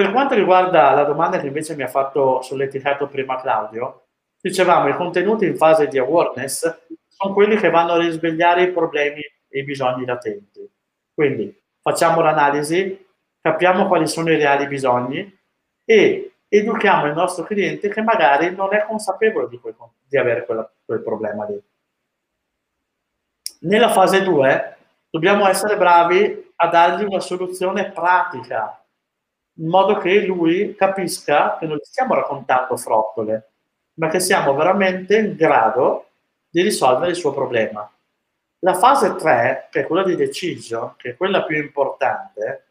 S2: Per quanto riguarda la domanda che invece mi ha fatto sull'etichettato prima Claudio, dicevamo i contenuti in fase di awareness sono quelli che vanno a risvegliare i problemi e i bisogni latenti. Quindi facciamo l'analisi, capiamo quali sono i reali bisogni e educhiamo il nostro cliente che magari non è consapevole di, quel, di avere quella, quel problema lì. Nella fase 2 dobbiamo essere bravi a dargli una soluzione pratica, in modo che lui capisca che non gli stiamo raccontando frottole, ma che siamo veramente in grado di risolvere il suo problema. La fase 3, che è quella di decision, che è quella più importante,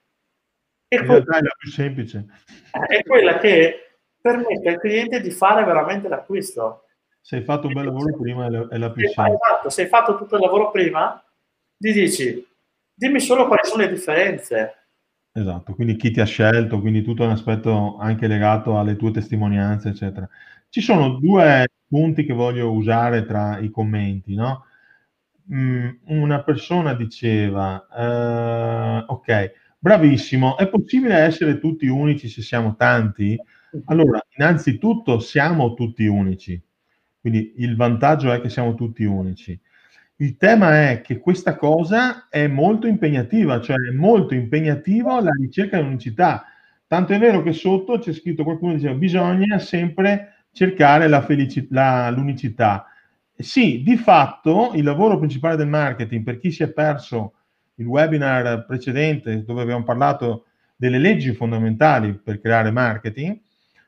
S1: è quella, è la più semplice.
S2: È quella che permette al cliente di fare veramente l'acquisto.
S1: Se hai fatto un bel lavoro prima è la più
S2: semplice. Esatto, se hai fatto tutto il lavoro prima, gli dici, dimmi solo quali sono le differenze.
S1: Esatto, quindi chi ti ha scelto, quindi tutto un aspetto anche legato alle tue testimonianze, eccetera. Ci sono due punti che voglio usare tra i commenti, no? Mm, una persona diceva, uh, ok, bravissimo, è possibile essere tutti unici se siamo tanti? Allora, innanzitutto siamo tutti unici, quindi il vantaggio è che siamo tutti unici. Il tema è che questa cosa è molto impegnativa, cioè è molto impegnativo la ricerca di unicità. Tanto è vero che sotto c'è scritto qualcuno diceva bisogna sempre cercare la felicità, l'unicità. Sì, di fatto il lavoro principale del marketing, per chi si è perso il webinar precedente dove abbiamo parlato delle leggi fondamentali per creare marketing,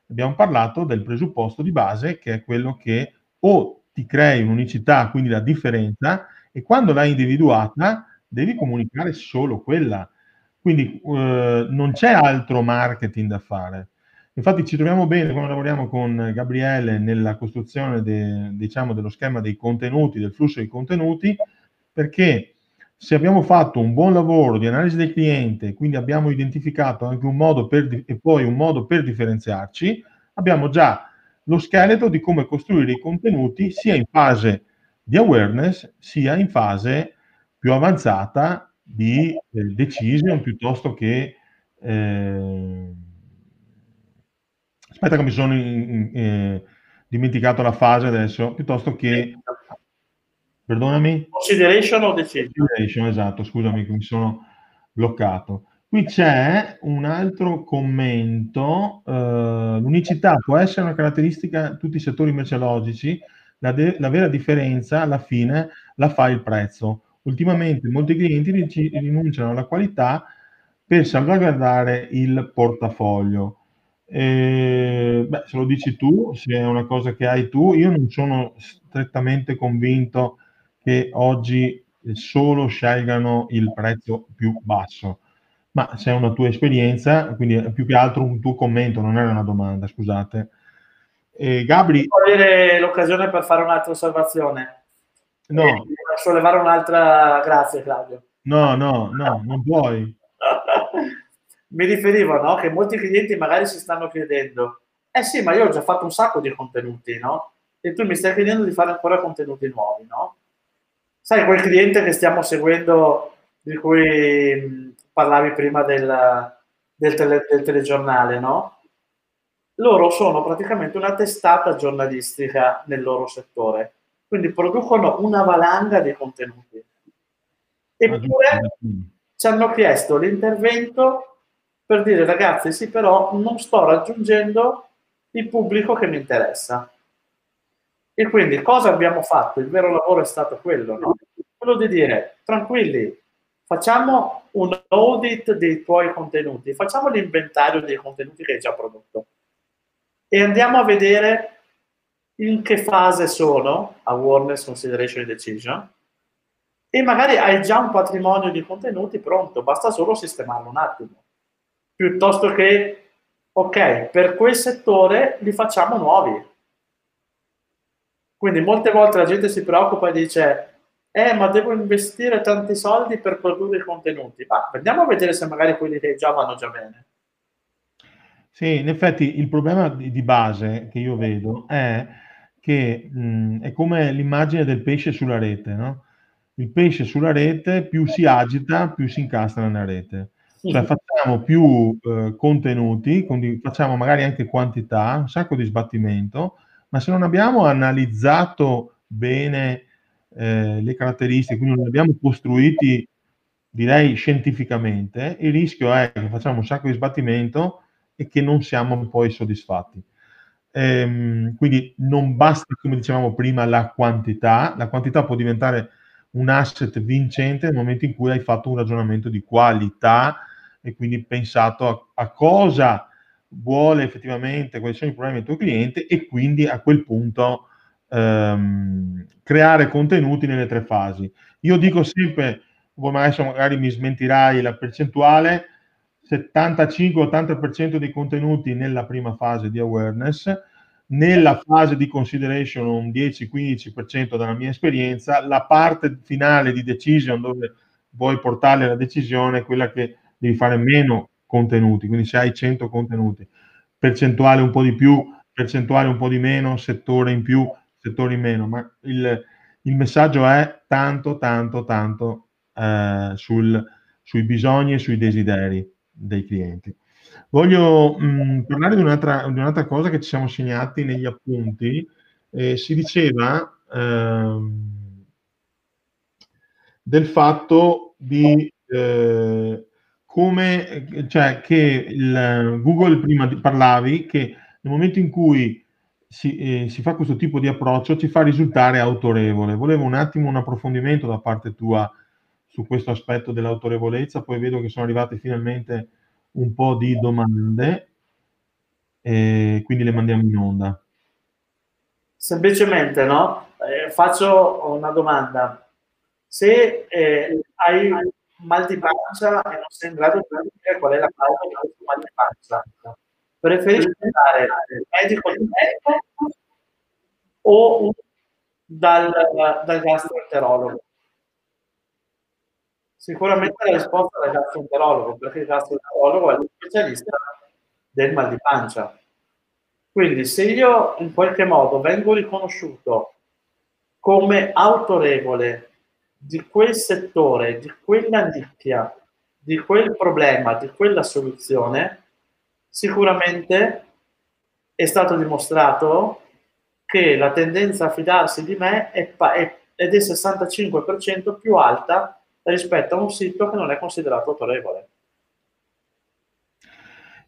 S1: abbiamo parlato del presupposto di base che è quello che o ti crei un'unicità, quindi la differenza, e quando l'hai individuata devi comunicare solo quella. Quindi eh, non c'è altro marketing da fare. Infatti ci troviamo bene quando lavoriamo con Gabriele nella costruzione de, diciamo, dello schema dei contenuti, del flusso dei contenuti, perché se abbiamo fatto un buon lavoro di analisi del cliente, quindi abbiamo identificato anche un modo per, e poi un modo per differenziarci, abbiamo già lo scheletro di come costruire i contenuti sia in fase di awareness sia in fase più avanzata di eh, decision piuttosto che eh, Aspetta che mi sono in, in, eh, dimenticato la fase adesso, piuttosto che... Perdonami?
S2: Consideration o decision?
S1: Consideration, esatto, scusami che mi sono bloccato. Qui c'è un altro commento, uh, l'unicità può essere una caratteristica di tutti i settori merceologici, la, de- la, vera differenza alla fine la fa il prezzo. Ultimamente molti clienti rinunciano alla qualità per salvaguardare il portafoglio. Eh, beh, se lo dici tu, se è una cosa che hai tu, io non sono strettamente convinto che oggi solo scelgano il prezzo più basso, ma se è una tua esperienza, quindi è più che altro un tuo commento, non era una domanda, scusate.
S2: Eh, Gabri... Avere l'occasione per fare un'altra osservazione?
S1: No.
S2: Eh, sollevare un'altra... Grazie Claudio.
S1: No, no, no, non puoi (laughs)
S2: mi riferivo no? che molti clienti magari si stanno chiedendo, eh sì, ma io ho già fatto un sacco di contenuti, no? E tu mi stai chiedendo di fare ancora contenuti nuovi, no? Sai, quel cliente che stiamo seguendo, di cui parlavi prima del, del, tele, del telegiornale, no? Loro sono praticamente una testata giornalistica nel loro settore, quindi producono una valanga di contenuti. Eppure ci hanno chiesto l'intervento per dire ragazzi sì però non sto raggiungendo il pubblico che mi interessa. E quindi cosa abbiamo fatto? Il vero lavoro è stato quello, no? quello di dire tranquilli, facciamo un audit dei tuoi contenuti, facciamo l'inventario dei contenuti che hai già prodotto. E andiamo a vedere in che fase sono, awareness, consideration e decision, e magari hai già un patrimonio di contenuti pronto, basta solo sistemarlo un attimo. Piuttosto che, ok, per quel settore li facciamo nuovi. Quindi molte volte la gente si preoccupa e dice eh, ma devo investire tanti soldi per produrre i contenuti. Ma andiamo a vedere se magari quelli che già vanno già bene.
S1: Sì, in effetti il problema di, base che io vedo è che mh, è come l'immagine del pesce sulla rete, no? Il pesce sulla rete più si agita, più si incastra nella rete. Cioè facciamo più eh, contenuti, quindi facciamo magari anche quantità, un sacco di sbattimento, ma se non abbiamo analizzato bene eh, le caratteristiche, quindi non li abbiamo costruiti, direi, scientificamente, il rischio è che facciamo un sacco di sbattimento e che non siamo poi soddisfatti. Ehm, quindi non basta, come dicevamo prima, la quantità, la quantità può diventare un asset vincente nel momento in cui hai fatto un ragionamento di qualità e quindi pensato a, a cosa vuole effettivamente, quali sono i problemi del tuo cliente e quindi a quel punto ehm, creare contenuti nelle tre fasi. Io dico sempre, adesso magari mi smentirai la percentuale, 75-80% dei contenuti nella prima fase di awareness, nella fase di consideration un 10-15% dalla mia esperienza, la parte finale di decision dove vuoi portare la decisione è quella che devi fare meno contenuti, quindi se hai 100 contenuti, percentuale un po' di più, percentuale un po' di meno, settore in più, settori meno, ma il, il messaggio è tanto, tanto, tanto eh, sul, sui bisogni e sui desideri dei clienti. Voglio mh, mm, parlare di un'altra, di un'altra, cosa che ci siamo segnati negli appunti. Eh, si diceva eh, del fatto di eh, come, cioè che il, Google prima parlavi che nel momento in cui si, eh, si, fa questo tipo di approccio ci fa risultare autorevole. Volevo un attimo un approfondimento da parte tua su questo aspetto dell'autorevolezza, poi vedo che sono arrivate finalmente un po' di domande, e quindi le mandiamo in onda.
S2: Semplicemente, no? Eh, faccio una domanda. Se eh, hai mal di pancia e non sei in grado di capire qual è la causa questo mal di pancia, Preferisci andare dal medico di medico o dal, dal gastroenterologo? Sicuramente la risposta è dal gastroenterologo, perché il gastroenterologo è lo specialista del mal di pancia. Quindi se io in qualche modo vengo riconosciuto come autorevole di quel settore, di quella nicchia, di quel problema, di quella soluzione, sicuramente è stato dimostrato che la tendenza a fidarsi di me è, è, è del 65% più alta rispetto a un sito che non è considerato autorevole.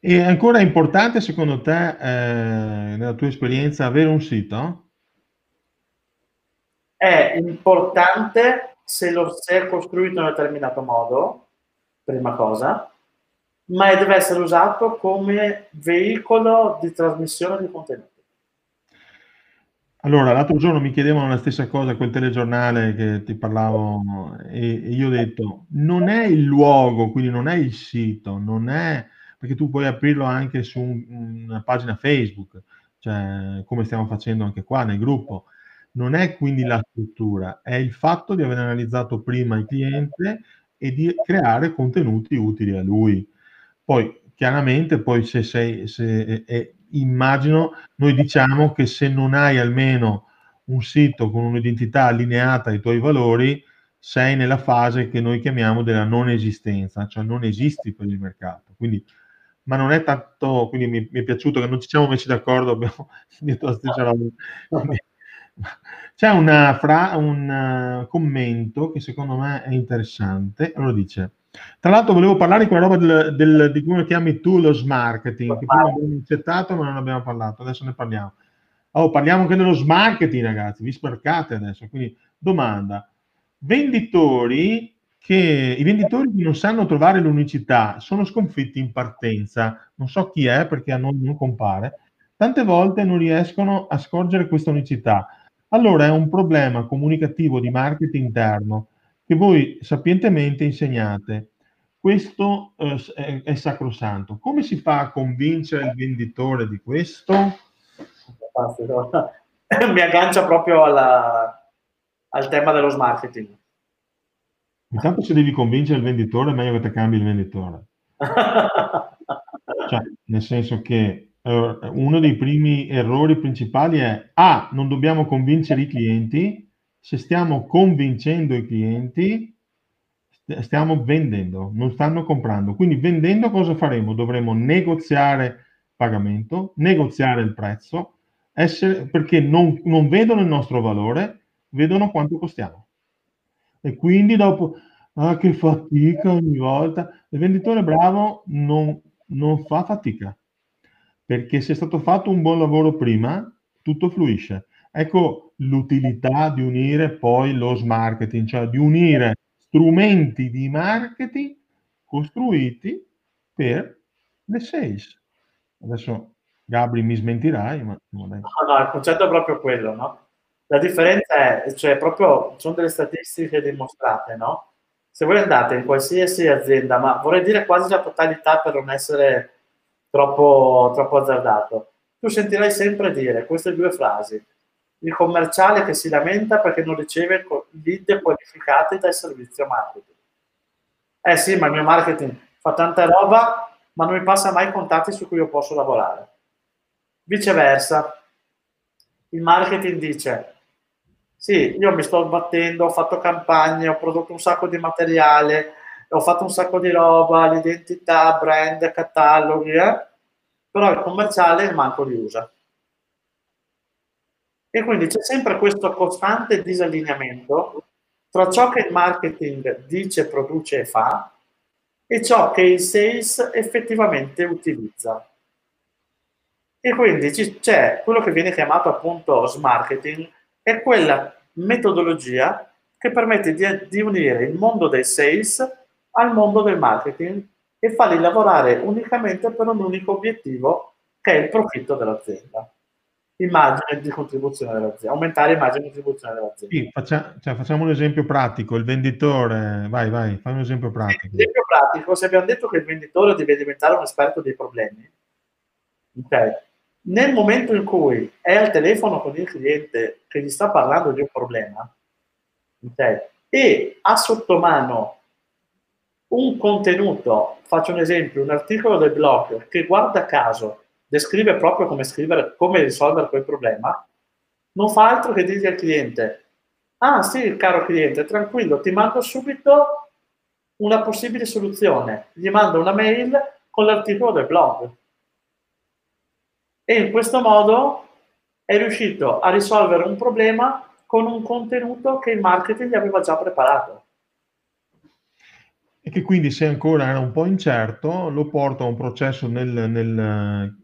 S1: È ancora importante secondo te, eh, nella tua esperienza, avere un sito?
S2: È importante se lo si è costruito in un determinato modo, prima cosa, ma deve essere usato come veicolo di trasmissione di contenuti.
S1: Allora, l'altro giorno mi chiedevano la stessa cosa quel telegiornale che ti parlavo e, e io ho detto non è il luogo, quindi non è il sito, non è perché tu puoi aprirlo anche su un, una pagina Facebook, cioè come stiamo facendo anche qua nel gruppo. Non è quindi la struttura, è il fatto di aver analizzato prima il cliente e di creare contenuti utili a lui. Poi chiaramente, poi se sei, se, eh, immagino, noi diciamo che se non hai almeno un sito con un'identità allineata ai tuoi valori, sei nella fase che noi chiamiamo della non esistenza, cioè non esisti per il mercato. Quindi, ma non è tanto, quindi mi, mi è piaciuto che non ci siamo messi d'accordo, abbiamo (laughs) detto la stessa roba. C'è una fra, un uh, commento che secondo me è interessante, allora dice tra l'altro volevo parlare di quella roba del, del, di come chiami tu lo marketing, che prima abbiamo accettato ma non abbiamo parlato, adesso ne parliamo. Oh, parliamo anche dello marketing ragazzi, vi sparcate adesso. Quindi domanda, venditori che, i venditori che non sanno trovare l'unicità sono sconfitti in partenza, non so chi è perché a noi non compare, tante volte non riescono a scorgere questa unicità. Allora è un problema comunicativo di marketing interno che voi sapientemente insegnate. Questo eh, è, sacrosanto. Come si fa a convincere il venditore di questo? (laughs)
S2: mi aggancia proprio alla, al tema dello marketing.
S1: Intanto se devi convincere il venditore è meglio che ti cambi il venditore. (laughs) cioè, nel senso che eh, uno dei primi errori principali è A, non dobbiamo convincere i clienti, se stiamo convincendo i clienti stiamo vendendo, non stanno comprando. Quindi vendendo cosa faremo? Dovremo negoziare pagamento, negoziare il prezzo, essere, perché non, non vedono il nostro valore, vedono quanto costiamo. E quindi dopo, ah che fatica ogni volta, il venditore bravo non, non fa fatica, perché se è stato fatto un buon lavoro prima, tutto fluisce. Ecco l'utilità di unire poi lo marketing, cioè di unire strumenti di marketing costruiti per le sales. Adesso Gabri mi smentirai, ma
S2: no, no, il concetto è proprio quello, no? La differenza è, cioè, proprio, sono delle statistiche dimostrate, no? Se voi andate in qualsiasi azienda, ma vorrei dire quasi la totalità per non essere troppo, troppo azzardato, tu sentirai sempre dire queste due frasi. Il commerciale che si lamenta perché non riceve lead qualificati dal servizio marketing. Eh sì, ma il mio marketing fa tanta roba, ma non mi passa mai contatti su cui io posso lavorare. Viceversa, il marketing dice, sì, io mi sto battendo, ho fatto campagne, ho prodotto un sacco di materiale, ho fatto un sacco di roba, l'identità, brand, cataloghi, eh? però il commerciale manco li usa. E quindi c'è sempre questo costante disallineamento tra ciò che il marketing dice, produce e fa e ciò che il sales effettivamente utilizza. E quindi c'è quello che viene chiamato appunto smarketing, è quella metodologia che permette di, di unire il mondo del sales al mondo del marketing e farli lavorare unicamente per un unico obiettivo che è il profitto dell'azienda. Immagine di contribuzione dell'azienda, aumentare immagine di contribuzione dell'azienda.
S1: Sì, faccia, cioè, facciamo un esempio pratico, il venditore, vai, vai, fai un esempio pratico.
S2: Sì, esempio pratico, se abbiamo detto che il venditore deve diventare un esperto dei problemi, ok? Nel momento in cui è al telefono con il cliente che gli sta parlando di un problema, okay, e ha sotto mano un contenuto, faccio un esempio, un articolo del blog che guarda caso descrive proprio come, scrivere, come risolvere quel problema, non fa altro che dire al cliente, ah sì, caro cliente, tranquillo, ti mando subito una possibile soluzione, gli mando una mail con l'articolo del blog e in questo modo è riuscito a risolvere un problema con un contenuto che il marketing gli aveva già preparato.
S1: E che quindi se ancora era un po' incerto, lo porta a un processo nel, nel,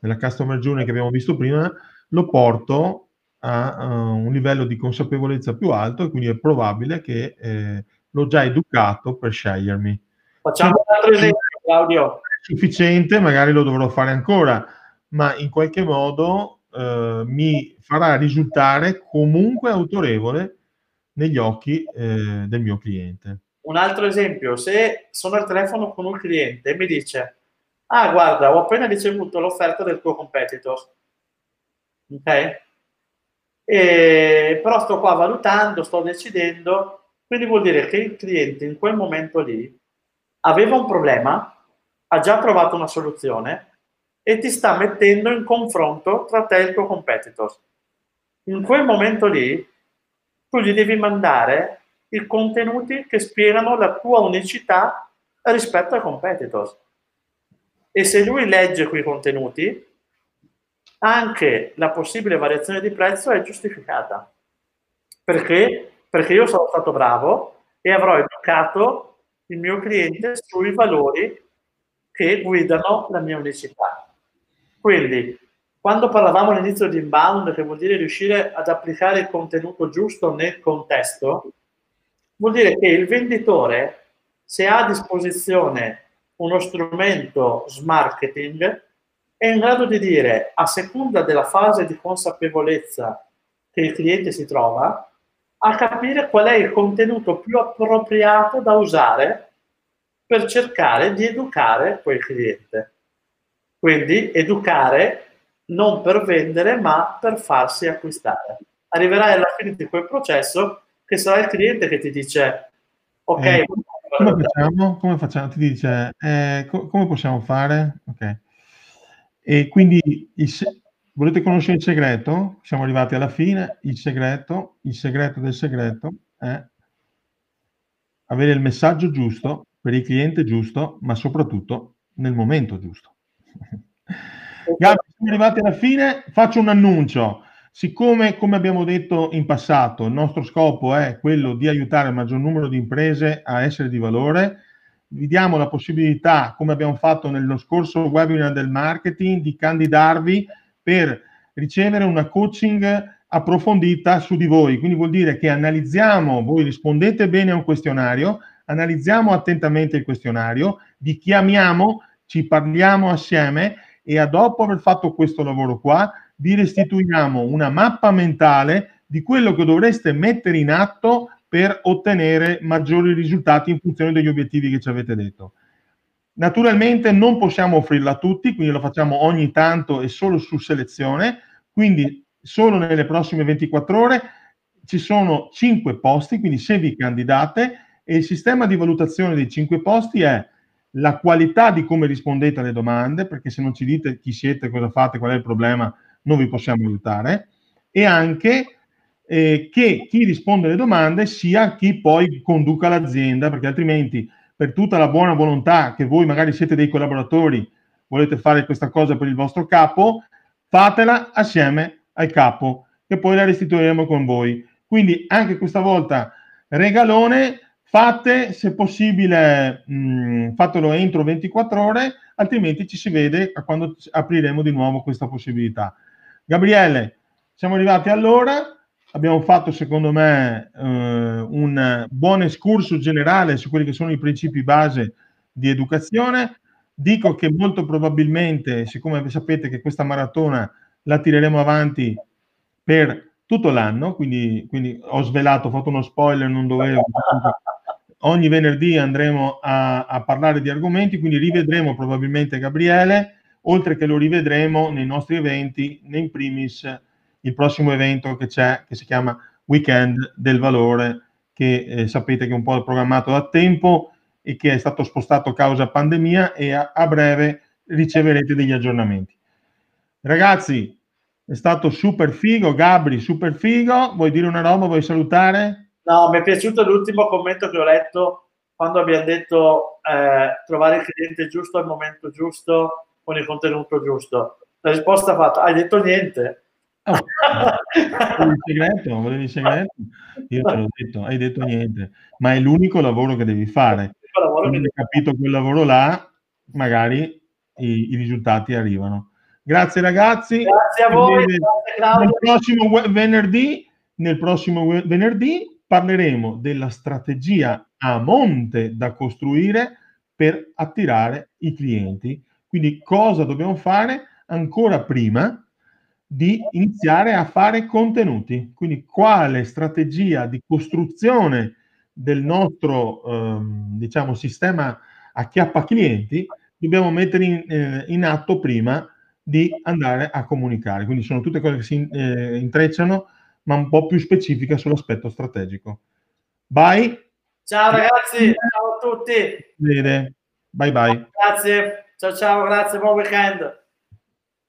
S1: nella customer journey che abbiamo visto prima, lo porto a, a un livello di consapevolezza più alto e quindi è probabile che eh, l'ho già educato per scegliermi.
S2: Facciamo un altro esempio, Claudio.
S1: Sufficiente, magari lo dovrò fare ancora ma in qualche modo eh, mi farà risultare comunque autorevole negli occhi eh, del mio cliente.
S2: Un altro esempio, se sono al telefono con un cliente e mi dice, ah guarda, ho appena ricevuto l'offerta del tuo competitor, ok? E, però sto qua valutando, sto decidendo, quindi vuol dire che il cliente in quel momento lì aveva un problema, ha già trovato una soluzione, e ti sta mettendo in confronto tra te e il tuo competitor. In quel momento lì tu gli devi mandare i contenuti che spiegano la tua unicità rispetto ai competitor. E se lui legge quei contenuti, anche la possibile variazione di prezzo è giustificata. Perché? Perché io sono stato bravo e avrò educato il mio cliente sui valori che guidano la mia unicità. Quindi, quando parlavamo all'inizio di inbound, che vuol dire riuscire ad applicare il contenuto giusto nel contesto, vuol dire che il venditore, se ha a disposizione uno strumento marketing, è in grado di dire, a seconda della fase di consapevolezza che il cliente si trova, a capire qual è il contenuto più appropriato da usare per cercare di educare quel cliente. Quindi educare non per vendere, ma per farsi acquistare. Arriverai alla fine di quel processo che sarà il cliente che ti dice, ok,
S1: eh, come facciamo? Come facciamo? Ti dice, eh, co- come possiamo fare? Ok. E quindi il, volete conoscere il segreto? Siamo arrivati alla fine. Il segreto, il segreto del segreto è avere il messaggio giusto per il cliente giusto, ma soprattutto nel momento giusto. Gabi, siamo arrivati alla fine. Faccio un annuncio. Siccome, come abbiamo detto in passato, il nostro scopo è quello di aiutare il maggior numero di imprese a essere di valore, vi diamo la possibilità, come abbiamo fatto nello scorso webinar del marketing, di candidarvi per ricevere una coaching approfondita su di voi. Quindi vuol dire che analizziamo, voi rispondete bene a un questionario, analizziamo attentamente il questionario, vi chiamiamo, ci parliamo assieme e dopo aver fatto questo lavoro qua, vi restituiamo una mappa mentale di quello che dovreste mettere in atto per ottenere maggiori risultati in funzione degli obiettivi che ci avete detto. Naturalmente non possiamo offrirla a tutti, quindi lo facciamo ogni tanto e solo su selezione, quindi solo nelle prossime 24 ore ci sono 5 posti, quindi se vi candidate e il sistema di valutazione dei 5 posti è la qualità di come rispondete alle domande, perché se non ci dite chi siete, cosa fate, qual è il problema, non vi possiamo aiutare, e anche eh, che chi risponde alle domande sia chi poi conduca l'azienda, perché altrimenti per tutta la buona volontà che voi magari siete dei collaboratori, volete fare questa cosa per il vostro capo, fatela assieme al capo, che poi la restituiremo con voi. Quindi anche questa volta regalone, fate se possibile, mh, mm, fatelo entro 24 ore, altrimenti ci si vede quando apriremo di nuovo questa possibilità. Gabriele, siamo arrivati all'ora, abbiamo fatto secondo me eh, un buon escurso generale su quelli che sono i principi base di educazione. Dico che molto probabilmente, siccome sapete che questa maratona la tireremo avanti per tutto l'anno, quindi, quindi ho svelato, ho fatto uno spoiler, non dovevo. Ogni venerdì andremo a, a parlare di argomenti, quindi rivedremo probabilmente Gabriele oltre che lo rivedremo nei nostri eventi, in primis il prossimo evento che c'è, che si chiama Weekend del Valore, che eh, sapete che è un po' programmato da tempo e che è stato spostato causa pandemia e a, a breve riceverete degli aggiornamenti. Ragazzi, è stato super figo, Gabri, super figo. Vuoi dire una roba? Vuoi salutare?
S2: No, mi è piaciuto l'ultimo commento che ho letto quando abbiamo detto eh, trovare il cliente giusto al momento giusto con il contenuto giusto. La risposta fatta, hai detto niente. (laughs) Oh,
S1: volevi segreto, volevi segreto? Io te l'ho detto, hai detto niente, ma è l'unico lavoro che devi fare. Quando hai capito quel lavoro là, magari i, i, risultati arrivano. Grazie ragazzi.
S2: Grazie a voi. Grazie,
S1: nel prossimo venerdì, nel prossimo venerdì parleremo della strategia a monte da costruire per attirare i clienti quindi cosa dobbiamo fare ancora prima di iniziare a fare contenuti? Quindi quale strategia di costruzione del nostro ehm, diciamo, sistema acchiappa clienti dobbiamo mettere in, eh, in, atto prima di andare a comunicare. Quindi sono tutte cose che si eh, intrecciano, ma un po' più specifica sull'aspetto strategico. Bye.
S2: Ciao ragazzi, ciao a tutti.
S1: Bene, bye bye.
S2: Grazie. Ciao ciao, grazie, buon weekend.